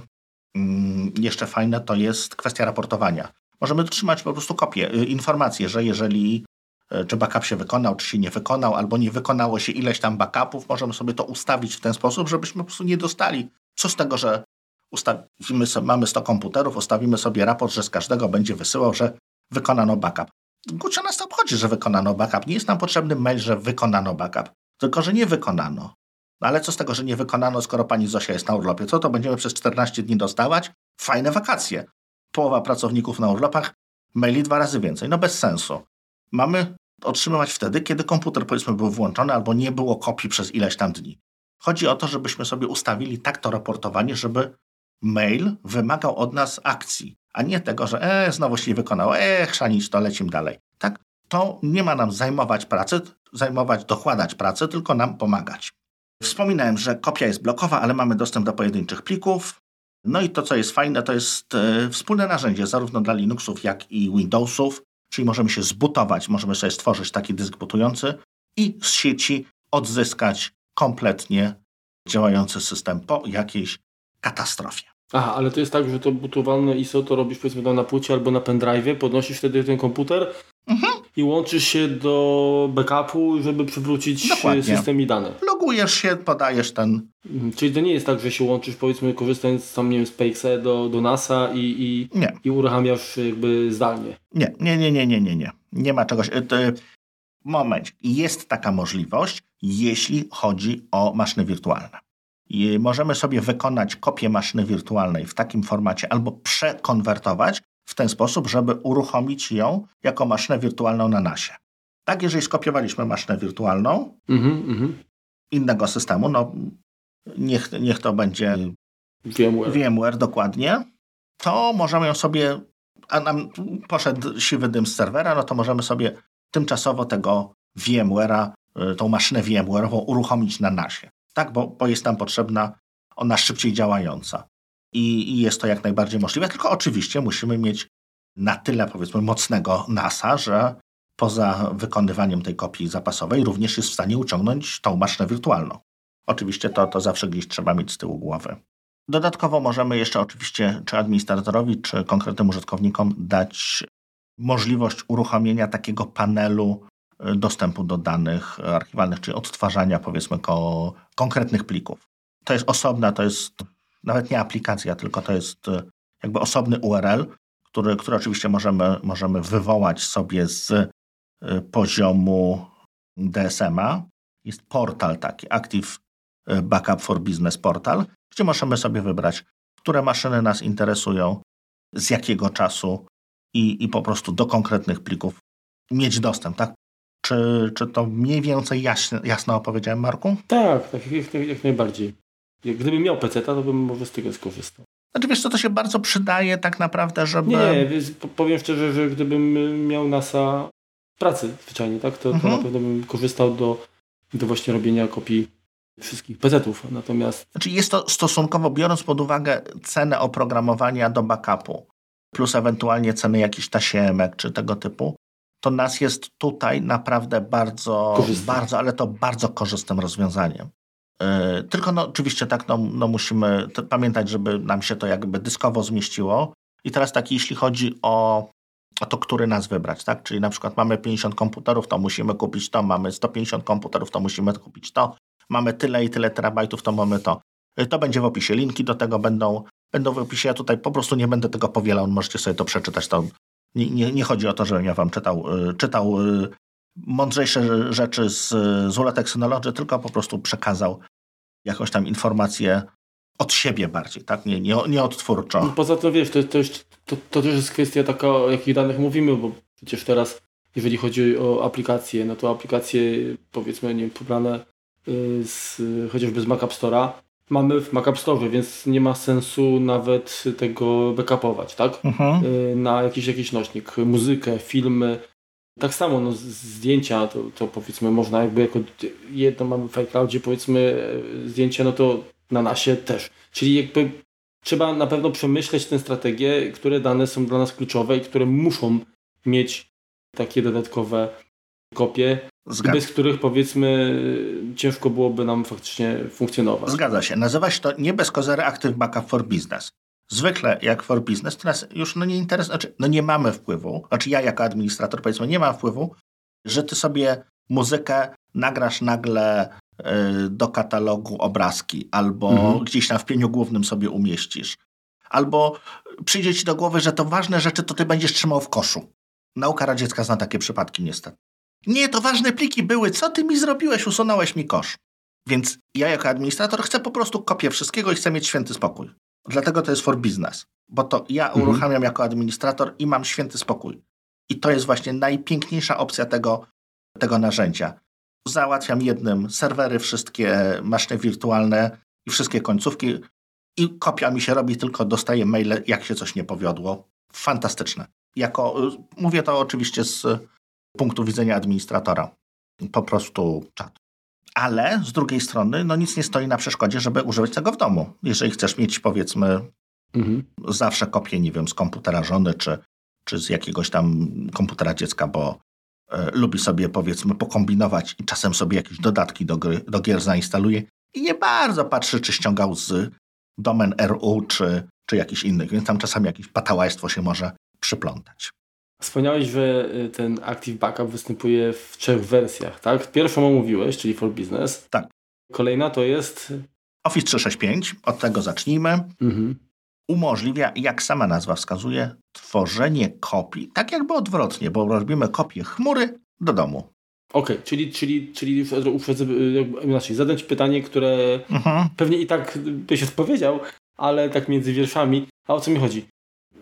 mm, jeszcze fajne, to jest kwestia raportowania. Możemy trzymać po prostu kopię, y, informacje, że jeżeli y, czy backup się wykonał, czy się nie wykonał, albo nie wykonało się ileś tam backupów, możemy sobie to ustawić w ten sposób, żebyśmy po prostu nie dostali. Co z tego, że ustawimy sobie, mamy 100 komputerów, ustawimy sobie raport, że z każdego będzie wysyłał, że wykonano backup. Gucia nas to obchodzi, że wykonano backup. Nie jest nam potrzebny mail, że wykonano backup, tylko że nie wykonano. No ale co z tego, że nie wykonano, skoro pani Zosia jest na urlopie? Co to będziemy przez 14 dni dostawać? Fajne wakacje. Połowa pracowników na urlopach, maili dwa razy więcej. No bez sensu. Mamy otrzymywać wtedy, kiedy komputer powiedzmy był włączony albo nie było kopii przez ileś tam dni. Chodzi o to, żebyśmy sobie ustawili tak to raportowanie, żeby mail wymagał od nas akcji, a nie tego, że e, znowu się nie wykonało, e, chrzanić to, lecimy dalej. Tak? To nie ma nam zajmować pracy, zajmować, dokładać pracy, tylko nam pomagać. Wspominałem, że kopia jest blokowa, ale mamy dostęp do pojedynczych plików. No i to, co jest fajne, to jest e, wspólne narzędzie zarówno dla Linuxów, jak i Windowsów, czyli możemy się zbutować, możemy sobie stworzyć taki dysk butujący i z sieci odzyskać kompletnie działający system po jakiejś katastrofie. Aha, ale to jest tak, że to butowane ISO to robisz powiedzmy na płycie albo na pendrive, podnosisz wtedy ten komputer mhm. i łączysz się do backupu, żeby przywrócić Dokładnie. system i dane. Logujesz się, podajesz ten... Mhm. Czyli to nie jest tak, że się łączysz powiedzmy korzystając tam, nie wiem, z PXE do, do NASA i, i, nie. i uruchamiasz jakby zdalnie. Nie, nie, nie, nie, nie, nie, nie. Nie ma czegoś... E, moment. Jest taka możliwość, jeśli chodzi o maszyny wirtualne. I możemy sobie wykonać kopię maszyny wirtualnej w takim formacie albo przekonwertować w ten sposób, żeby uruchomić ją jako maszynę wirtualną na NASie. Tak, jeżeli skopiowaliśmy maszynę wirtualną mm -hmm. innego systemu, no niech, niech to będzie VMware. VMware dokładnie, to możemy ją sobie, a nam poszedł siwy dym z serwera, no to możemy sobie tymczasowo tego VMware'a, y, tą maszynę VMware'ową uruchomić na NASie tak? bo, bo jest nam potrzebna ona szybciej działająca. I, I, jest to jak najbardziej możliwe, tylko oczywiście musimy mieć na tyle, powiedzmy, mocnego NASA, że poza wykonywaniem tej kopii zapasowej również jest w stanie uciągnąć tą maszynę wirtualną. Oczywiście to, to zawsze gdzieś trzeba mieć z tyłu głowy. Dodatkowo możemy jeszcze oczywiście czy administratorowi, czy konkretnym użytkownikom dać możliwość uruchomienia takiego panelu dostępu do danych archiwalnych, czyli odtwarzania powiedzmy ko konkretnych plików. To jest osobna, to jest nawet nie aplikacja, tylko to jest e, jakby osobny URL, który, który oczywiście możemy, możemy wywołać sobie z e, poziomu DSM-a. Jest portal taki, Active Backup for Business Portal, gdzie możemy sobie wybrać, które maszyny nas interesują, z jakiego czasu i, i po prostu do konkretnych plików mieć dostęp. Tak? Czy, czy to mniej więcej jasno, jasno opowiedziałem, Marku? Tak, tak jak, jak najbardziej. Gdybym miał PC, to bym może z tego skorzystał. Znaczy wiesz co, to się bardzo przydaje tak naprawdę, żeby... Nie, powiem szczerze, że gdybym miał NASA pracy zwyczajnie, tak, to, mhm. to na pewno bym korzystał do, do właśnie robienia kopii wszystkich PC-ów. Natomiast... Znaczy jest to stosunkowo, biorąc pod uwagę cenę oprogramowania do backupu, plus ewentualnie ceny jakichś tasiemek czy tego typu, to nas jest tutaj naprawdę bardzo, bardzo, ale to bardzo korzystnym rozwiązaniem. Yy, tylko no, oczywiście tak, no, no musimy pamiętać, żeby nam się to jakby dyskowo zmieściło. I teraz tak, jeśli chodzi o, o to, który nas wybrać, tak? Czyli na przykład mamy 50 komputerów, to musimy kupić to, mamy 150 komputerów, to musimy kupić to, mamy tyle i tyle terabajtów, to mamy to. To będzie w opisie. Linki do tego będą, będą w opisie. Ja tutaj po prostu nie będę tego powielał. Możecie sobie to przeczytać. To nie, nie, chodzi o to, żebym ja wam czytał, czytał mądrzejsze rzeczy z, z Synology, tylko po prostu przekazał jakąś tam informację od siebie bardziej, tak? Nie, nie, nie odtwórczo. No poza tym wiesz, to, to, to, to też jest kwestia taka, o jakich danych mówimy, bo przecież teraz, jeżeli chodzi o aplikacje, no to aplikacje powiedzmy, nie pobrane y, z, chociażby z Mac App Store'a, mamy w Mac App Store, więc nie ma sensu nawet tego backupować, tak? Mhm. Y, na jakiś, jakiś nośnik, muzykę, filmy, tak samo no, zdjęcia, to, to powiedzmy można jakby jako jedno mamy w iCloudzie powiedzmy e, zdjęcia, no to na nasie też. Czyli jakby trzeba na pewno przemyśleć tę strategię, które dane są dla nas kluczowe i które muszą mieć takie dodatkowe kopie, Zgadza. bez których powiedzmy ciężko byłoby nam faktycznie funkcjonować. Zgadza się. Nazywa się to nie bez kozery Active Backup for Business. Zwykle jak for business, teraz już no nie interesuje, znaczy, no nie mamy wpływu, znaczy ja jako administrator powiedzmy nie mam wpływu, że ty sobie muzykę nagrasz nagle y, do katalogu obrazki albo mhm. gdzieś tam w pieniu głównym sobie umieścisz. Albo przyjdzie ci do głowy, że to ważne rzeczy to ty będziesz trzymał w koszu. Nauka radziecka zna takie przypadki niestety. Nie, to ważne pliki były. Co ty mi zrobiłeś? Usunąłeś mi kosz. Więc ja jako administrator chcę po prostu kopię wszystkiego i chcę mieć święty spokój. Dlatego to jest for business, bo to ja mhm. uruchamiam jako administrator i mam święty spokój. I to jest właśnie najpiękniejsza opcja tego, tego narzędzia. Załatwiam jednym serwery, wszystkie maszyny wirtualne i wszystkie końcówki i kopia mi się robi, tylko dostaję maile, jak się coś nie powiodło. Fantastyczne. Jako, mówię to oczywiście z punktu widzenia administratora. Po prostu czat ale z drugiej strony no nic nie stoi na przeszkodzie, żeby używać tego w domu. Jeżeli chcesz mieć powiedzmy mhm. zawsze kopię, nie wiem, z komputera żony czy, czy z jakiegoś tam komputera dziecka, bo e, lubi sobie powiedzmy pokombinować i czasem sobie jakieś dodatki do, gry, do gier zainstaluje i nie bardzo patrzy, czy ściągał z domen RU czy, czy jakichś innych, więc tam czasami jakieś patałajstwo się może przyplątać. Wspomniałeś, że y, ten Active Backup występuje w trzech wersjach, tak? Pierwszą omówiłeś, czyli for business. Tak. Kolejna to jest... Office 365, od tego zacznijmy. Mhm. Umożliwia, jak sama nazwa wskazuje, tworzenie kopii. Tak jakby odwrotnie, bo robimy kopię chmury do domu. Okej, okay, czyli, czyli, czyli inaczej, zadać pytanie, które mhm. pewnie i tak byś odpowiedział, ale tak między wierszami. A o co mi chodzi?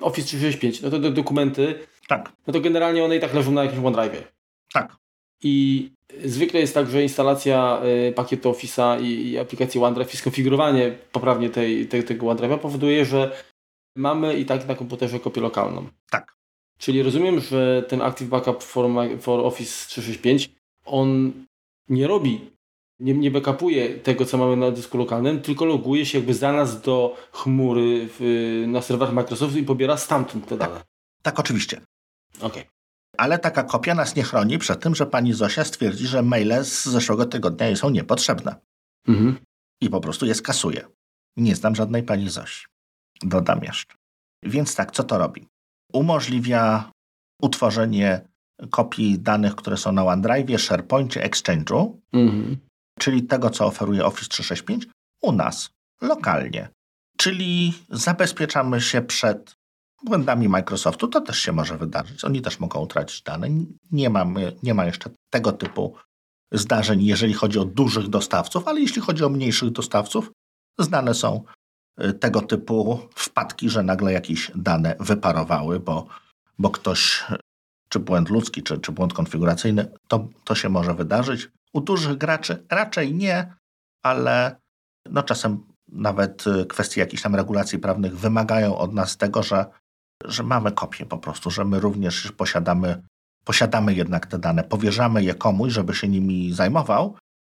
Office 365, no to te dokumenty tak. No to generalnie one i tak leżą na jakimś OneDrive'ie. Tak. I zwykle jest tak, że instalacja y, pakietu Office'a i, i, aplikacji OneDrive i skonfigurowanie poprawnie tej, tej, tego OneDrive'a powoduje, że mamy i tak na komputerze kopię lokalną. Tak. Czyli rozumiem, że ten Active Backup for, for Office 365 on nie robi, nie, nie backupuje tego, co mamy na dysku lokalnym, tylko loguje się jakby za nas do chmury w, na serwerach Microsoftu i pobiera stamtąd te dane. Tak, oczywiście. Okay. Ale taka kopia nas nie chroni przed tym, że pani Zosia stwierdzi, że maile z zeszłego tygodnia są niepotrzebne. Mhm. I po prostu je skasuje. Nie znam żadnej pani Zosi. Dodam jeszcze. Więc tak, co to robi? Umożliwia utworzenie kopii danych, które są na OneDrive, SharePointie, Exchange'u, mhm. Czyli tego, co oferuje Office 365, u nas, lokalnie. Czyli zabezpieczamy się przed błędami Microsoftu to też się może wydarzyć. Oni też mogą utracić dane. Nie, mamy, nie ma jeszcze tego typu zdarzeń, jeżeli chodzi o dużych dostawców, ale jeśli chodzi o mniejszych dostawców, znane są y, tego typu wpadki, że nagle jakieś dane wyparowały, bo, bo ktoś, czy błąd ludzki, czy, czy błąd konfiguracyjny, to, to się może wydarzyć. U dużych graczy raczej nie, ale no czasem nawet y, kwestie jakichś tam regulacji prawnych wymagają od nas tego, że że mamy kopię po prostu, że my również posiadamy, posiadamy jednak te dane, powierzamy je komuś, żeby się nimi zajmował,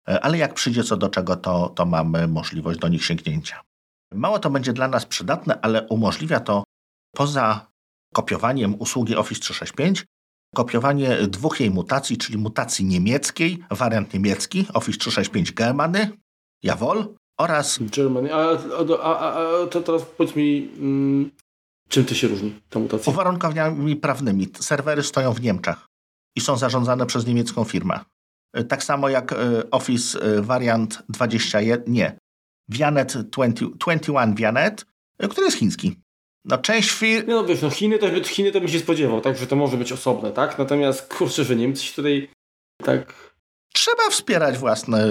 e, ale jak przyjdzie co do czego, to, to mamy możliwość do nich sięgnięcia. Mało to będzie dla nas przydatne, ale umożliwia to poza kopiowaniem usługi Office 365 kopiowanie dwóch jej mutacji, czyli mutacji niemieckiej, wariant niemiecki, Office 365 Germany, Jawohl, oraz... Germany. A, a, a, a to teraz powiedz mi, mm, Czym to się różni, ta mutacja? Uwarunkowaniami prawnymi. Serwery stoją w Niemczech i są zarządzane przez niemiecką firmę. E, tak samo jak e, Office e, Variant 21, nie. Vianet 20, 21 Vianet, który jest chiński. No część firm... No wiesz, no Chiny to, Chiny to bym się spodziewał, tak, że to może być osobne, tak? Natomiast kurczę, że Niemcy tutaj tak... Trzeba wspierać własne,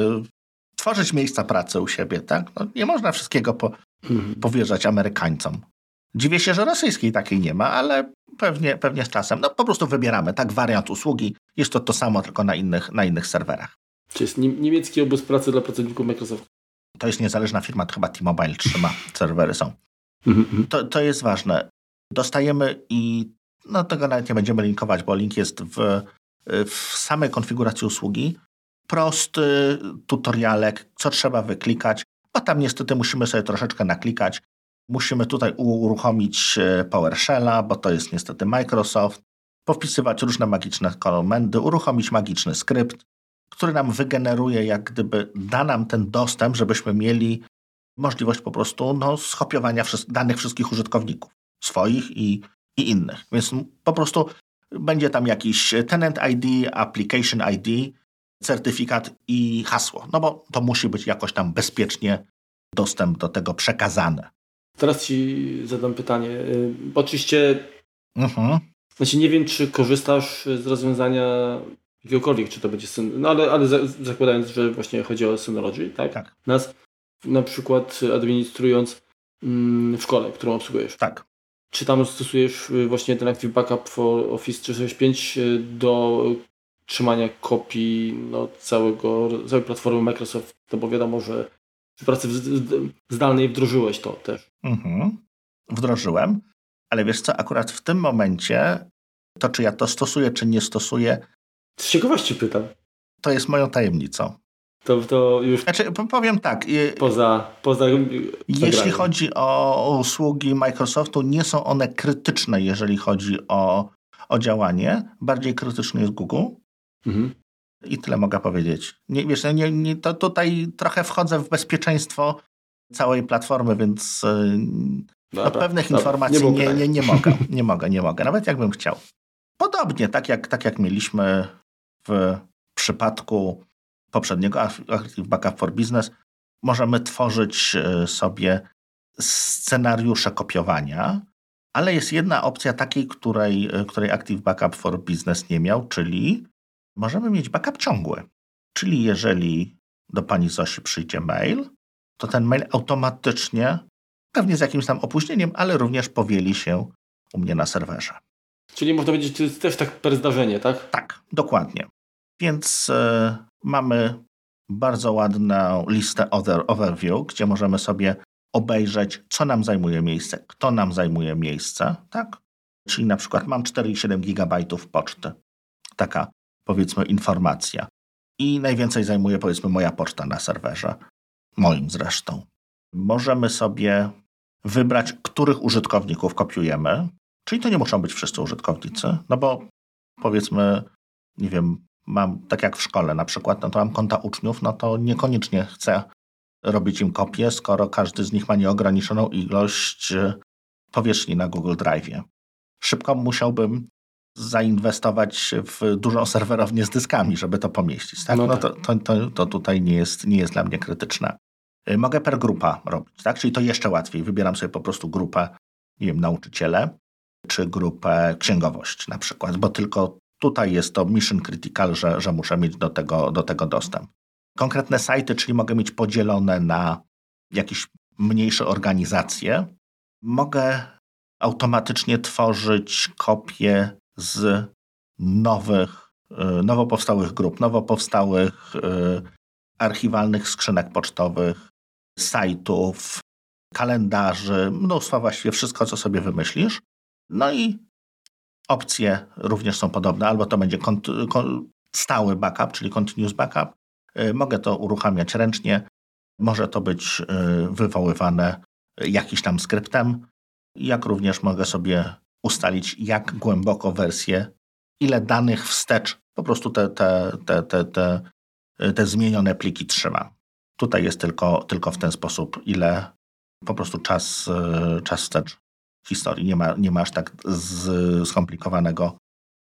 tworzyć miejsca pracy u siebie, tak? No, nie można wszystkiego po, mhm. powierzać Amerykańcom. Dziwię się, że rosyjskiej takiej nie ma, ale pewnie, pewnie z czasem. No po prostu wybieramy, tak, wariant usługi. Jest to to samo, tylko na innych, na innych serwerach. Czy jest niemiecki obóz pracy dla pracowników Microsoft? To jest niezależna firma, to chyba T-Mobile trzyma, serwery są. Mhm, mhm. To, to jest ważne. Dostajemy i no tego nawet nie będziemy linkować, bo link jest w, w samej konfiguracji usługi. Prosty tutorialek, co trzeba wyklikać, bo tam niestety musimy sobie troszeczkę naklikać. Musimy tutaj uruchomić e, PowerShella, bo to jest niestety Microsoft, powpisywać różne magiczne komendy, uruchomić magiczny skrypt, który nam wygeneruje, jak gdyby da nam ten dostęp, żebyśmy mieli możliwość po prostu no, skopiowania danych wszystkich użytkowników, swoich i, i innych. Więc po prostu będzie tam jakiś tenant ID, application ID, certyfikat i hasło. No bo to musi być jakoś tam bezpiecznie dostęp do tego przekazany. Teraz Ci zadam pytanie. Y, oczywiście, mhm. znaczy nie wiem, czy korzystasz z rozwiązania jakiegokolwiek, czy to będzie syn, no ale, ale zakładając, że właśnie chodzi o Synology, tak? Tak. Nas na przykład administrując mm, w szkole, którą obsługujesz. Tak. Czy tam stosujesz y, właśnie ten Active Backup for Office 365 y, do trzymania kopii no, całego, całej platformy Microsoft? No bo wiadomo, że w pracy zdalnej wdrożyłeś to też. Mhm. Wdrożyłem, ale wiesz co, akurat w tym momencie to, czy ja to stosuję, czy nie stosuję. Z ciekawości pytam. To jest moją tajemnicą. To, to już. Znaczy, powiem tak. Poza. poza jeśli chodzi o usługi Microsoftu, nie są one krytyczne, jeżeli chodzi o, o działanie. Bardziej krytyczny jest Google. Mhm. I tyle mogę powiedzieć. Nie, wiesz, nie, nie, to tutaj trochę wchodzę w bezpieczeństwo całej platformy, więc no, pewnych dobra, informacji nie, nie, nie, mogę. Nie mogę, nie mogę. Nawet jakbym chciał. Podobnie, tak jak, tak jak mieliśmy w przypadku poprzedniego Active Backup for Business, możemy tworzyć e, sobie scenariusze kopiowania, ale jest jedna opcja takiej, której, e, której Active Backup for Business nie miał, czyli możemy mieć backup ciągły. Czyli jeżeli do pani Zosi przyjdzie mail, to ten mail automatycznie, pewnie z jakimś tam opóźnieniem, ale również powieli się u mnie na serwerze. Czyli można powiedzieć, to jest też tak per zdarzenie, tak? Tak, dokładnie. Więc y, mamy bardzo ładną listę other, overview, gdzie możemy sobie obejrzeć, co nam zajmuje miejsce, kto nam zajmuje miejsce, tak? Czyli na przykład mam 4,7 GB poczty. Taka powiedzmy informacja. I najwięcej zajmuje powiedzmy moja poczta na serwerze, moim zresztą. Możemy sobie wybrać, których użytkowników kopiujemy, czyli to nie muszą być wszyscy użytkownicy, no bo powiedzmy, nie wiem, mam, tak jak w szkole na przykład, no to mam konta uczniów, no to niekoniecznie chcę robić im kopię, skoro każdy z nich ma nieograniczoną ilość e, powierzchni na Google Drive. Szybko musiałbym zainwestować w dużą serwerownię z dyskami, żeby to pomieścić. Tak? No, no to, to, to, to, tutaj nie jest, nie jest dla mnie krytyczne. E, mogę per grupa robić, tak? czyli to jeszcze łatwiej. Wybieram sobie po prostu grupę, nie wiem, nauczyciele, czy grupę księgowość na przykład, bo tylko Tutaj jest to mission critical, że, że muszę mieć do tego, do tego dostęp. Konkretne sajty, czyli mogę mieć podzielone na jakieś mniejsze organizacje. Mogę automatycznie tworzyć kopie z nowych, y, nowo powstałych grup, nowo powstałych y, archiwalnych skrzynek pocztowych, sajtów, kalendarzy, mnóstwo właściwie wszystko, co sobie wymyślisz. No i Opcje również są podobne, albo to będzie stały backup, czyli continuous backup. Y, mogę to uruchamiać ręcznie, może to być y, wywoływane jakiś tam skryptem, jak również mogę sobie ustalić, jak głęboko wersję, ile danych wstecz po prostu te, te, te, te, te, te zmienione pliki trzyma. Tutaj jest tylko, tylko w ten sposób, ile po prostu czas, y, czas wstecz historii. Nie ma, nie ma aż tak z, skomplikowanego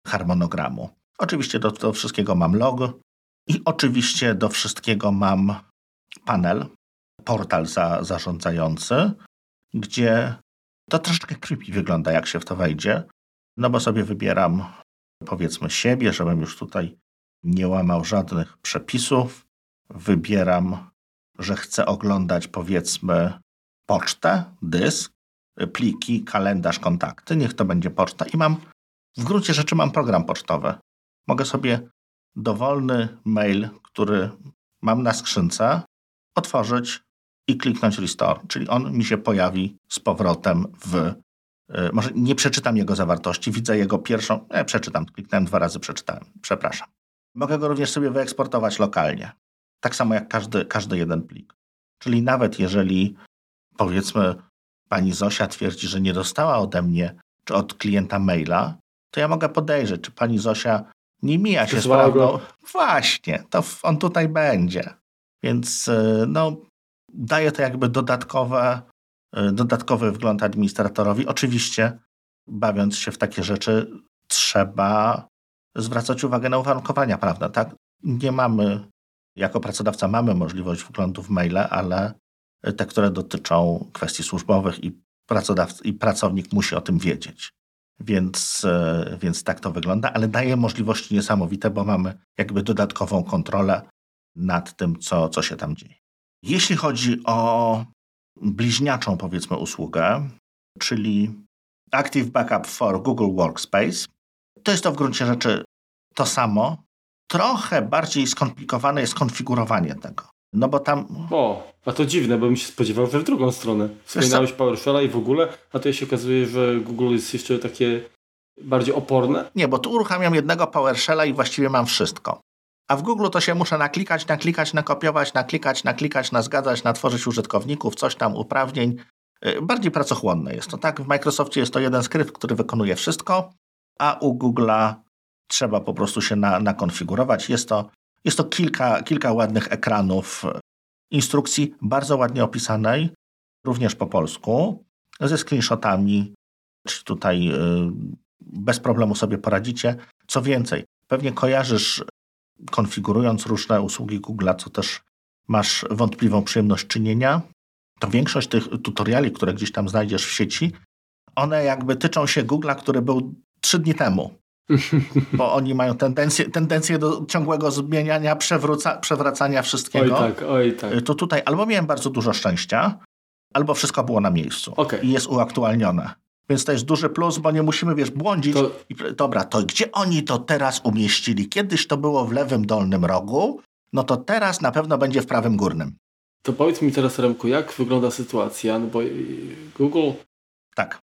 harmonogramu. Oczywiście do, do wszystkiego mam log i oczywiście do wszystkiego mam panel. portal za, zarządzający, gdzie to troszeczkę creepy wygląda, jak się w to wejdzie. No bo sobie wybieram, powiedzmy, siebie, żebym już tutaj nie łamał żadnych przepisów. Wybieram, że chcę oglądać, powiedzmy, pocztę, dysk, pliki, kalendarz, kontakty. Niech to będzie poczta. I mam, w gruncie rzeczy mam program pocztowy. Mogę sobie dowolny mail, który mam na skrzynce, otworzyć i kliknąć restore, czyli on mi się pojawi z powrotem w. Y, może nie przeczytam jego zawartości, widzę jego pierwszą. Nie, przeczytam, kliknąłem dwa razy, przeczytałem. Przepraszam. Mogę go również sobie wyeksportować lokalnie. Tak samo jak każdy, każdy jeden plik. Czyli nawet jeżeli powiedzmy pani Zosia twierdzi, że nie dostała ode mnie czy od klienta maila, to ja mogę podejrzeć, czy pani Zosia nie mija się z prawdą. Właśnie, to on tutaj będzie. Więc y, no, daje to jakby dodatkowe, y, dodatkowy wgląd administratorowi. Oczywiście, bawiąc się w takie rzeczy, trzeba zwracać uwagę na uwarunkowania prawne. Tak? Nie mamy, jako pracodawca mamy możliwość wglądu w maile, ale te, które dotyczą kwestii służbowych i, i pracownik musi o tym wiedzieć. Więc, y, więc tak to wygląda, ale daje możliwości niesamowite, bo mamy jakby dodatkową kontrolę nad tym, co, co się tam dzieje. Jeśli chodzi o bliźniaczą, powiedzmy, usługę, czyli Active Backup for Google Workspace, to jest to w gruncie rzeczy to samo. Trochę bardziej skomplikowane jest konfigurowanie tego. No bo tam. O, a to dziwne, bo bym się spodziewał, że w drugą stronę. Wspominałeś PowerShella i w ogóle, a to się okazuje, że Google jest jeszcze takie bardziej oporne. Nie, bo tu uruchamiam jednego PowerShella i właściwie mam wszystko. A w Google to się muszę naklikać, naklikać, nakopiować, naklikać, naklikać, nazgadzać, natworzyć użytkowników, coś tam, uprawnień. Y, bardziej pracochłonne jest to, tak? W Microsoftie jest to jeden skrypt, który wykonuje wszystko, a u Google'a trzeba po prostu się na, nakonfigurować. Jest to, jest to kilka, kilka ładnych ekranów instrukcji, bardzo ładnie opisanej, również po polsku, ze screenshotami, czy tutaj y, bez problemu sobie poradzicie. Co więcej, pewnie kojarzysz konfigurując różne usługi Google'a, co też masz wątpliwą przyjemność czynienia, to większość tych tutoriali, które gdzieś tam znajdziesz w sieci, one jakby tyczą się Google'a, który był trzy dni temu. Bo oni mają tendencję, tendencję do ciągłego zmieniania, przewróca, przewracania wszystkiego. Oj tak, oj tak. To tutaj albo miałem bardzo dużo szczęścia, albo wszystko było na miejscu okay. i jest uaktualnione. Więc to jest duży plus, bo nie musimy, wiesz, błądzić. To... I, dobra, to gdzie oni to teraz umieścili? Kiedyś to było w lewym dolnym rogu, no to teraz na pewno będzie w prawym górnym. To powiedz mi teraz, Remku, jak wygląda sytuacja? No bo Google... Tak.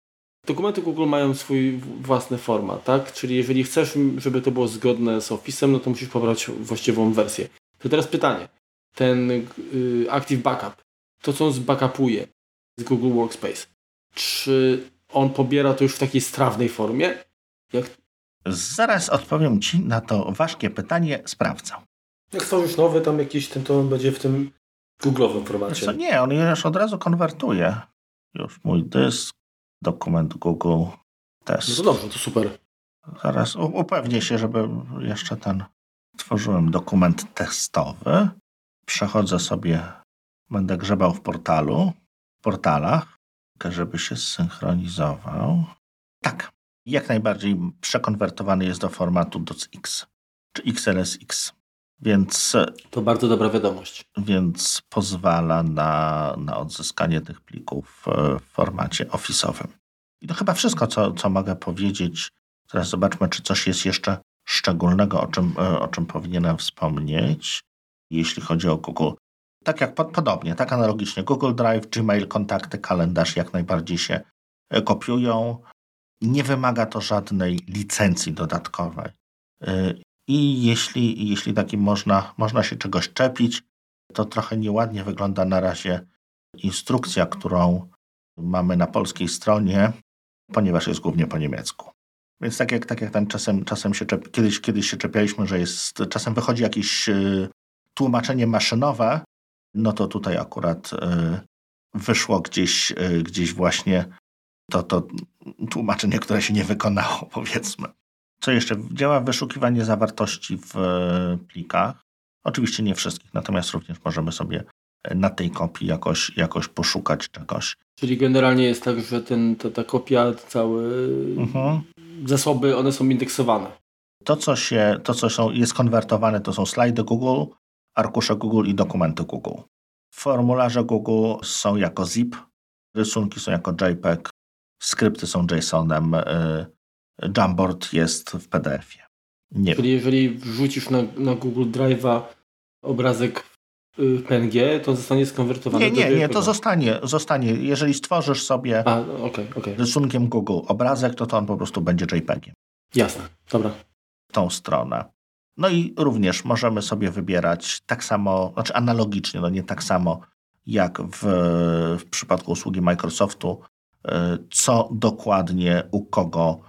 Dokumenty Google mają swój własny format, tak? Czyli jeżeli chcesz, żeby to było zgodne z Office'em, no to musisz pobrać właściwą wersję. To teraz pytanie. Ten y, Active Backup, to co on zbackupuje z Google Workspace, czy on pobiera to już w takiej strawnej formie? Jak... Zaraz odpowiem Ci na to ważkie pytanie, sprawdzę. Jak stworzysz nowy tam jakiś, ten to on będzie w tym Google'owym formacie. Co, nie, on już od razu konwertuje. Już mój dysk, dokument Google, test. No to dobrze, to super. Zaraz upewnię się, żeby jeszcze ten... Tworzyłem dokument testowy. Przechodzę sobie, będę grzebał w portalu, w portalach żeby się zsynchronizował. Tak, jak najbardziej przekonwertowany jest do formatu DOCX czy XLSX. Więc. To bardzo dobra wiadomość. Więc pozwala na, na odzyskanie tych plików w formacie office'owym. I to chyba wszystko, co, co mogę powiedzieć. Teraz zobaczmy, czy coś jest jeszcze szczególnego, o czym, o czym powinienem wspomnieć, jeśli chodzi o Google tak jak podobnie, tak analogicznie. Google Drive, Gmail, kontakty, kalendarz jak najbardziej się e, kopiują. Nie wymaga to żadnej licencji dodatkowej. I jeśli, jeśli takim można, można się czegoś czepić, to trochę nieładnie wygląda na razie instrukcja, którą mamy na polskiej stronie, ponieważ jest głównie po niemiecku. Więc tak jak, tak jak tam czasem, czasem się czep, kiedyś, kiedyś się czepialiśmy, że jest, czasem wychodzi jakieś e, tłumaczenie maszynowe, no to tutaj akurat e, wyszło gdzieś, e, gdzieś właśnie to, to tłumaczenie, które się nie wykonało, powiedzmy. Co jeszcze? Działa wyszukiwanie zawartości w e, plikach. Oczywiście nie wszystkich, natomiast również możemy sobie na tej kopii jakoś, jakoś poszukać czegoś. Czyli generalnie jest tak, że ten, ta, ta kopia, całe mhm. zasoby, one są indeksowane. To, co, się, to, co są, jest konwertowane, to są slajdy Google, arkusze Google i dokumenty Google. Formularze Google są jako zip, rysunki są jako JPEG, skrypty są JSON-em, y, Jamboard jest w PDF-ie. Nie Czyli jeżeli wrzucisz na, na Google Drive'a obrazek w PNG, to zostanie skonwertowany Nie, nie, nie, to zostanie, zostanie. Jeżeli stworzysz sobie A, okay, okay. rysunkiem Google obrazek, to to on po prostu będzie JPEGiem. Jasne, dobra. W tą stronę. No i również możemy sobie wybierać tak samo, znaczy analogicznie, no nie tak samo jak w, w przypadku usługi Microsoftu, y, co dokładnie u kogo y,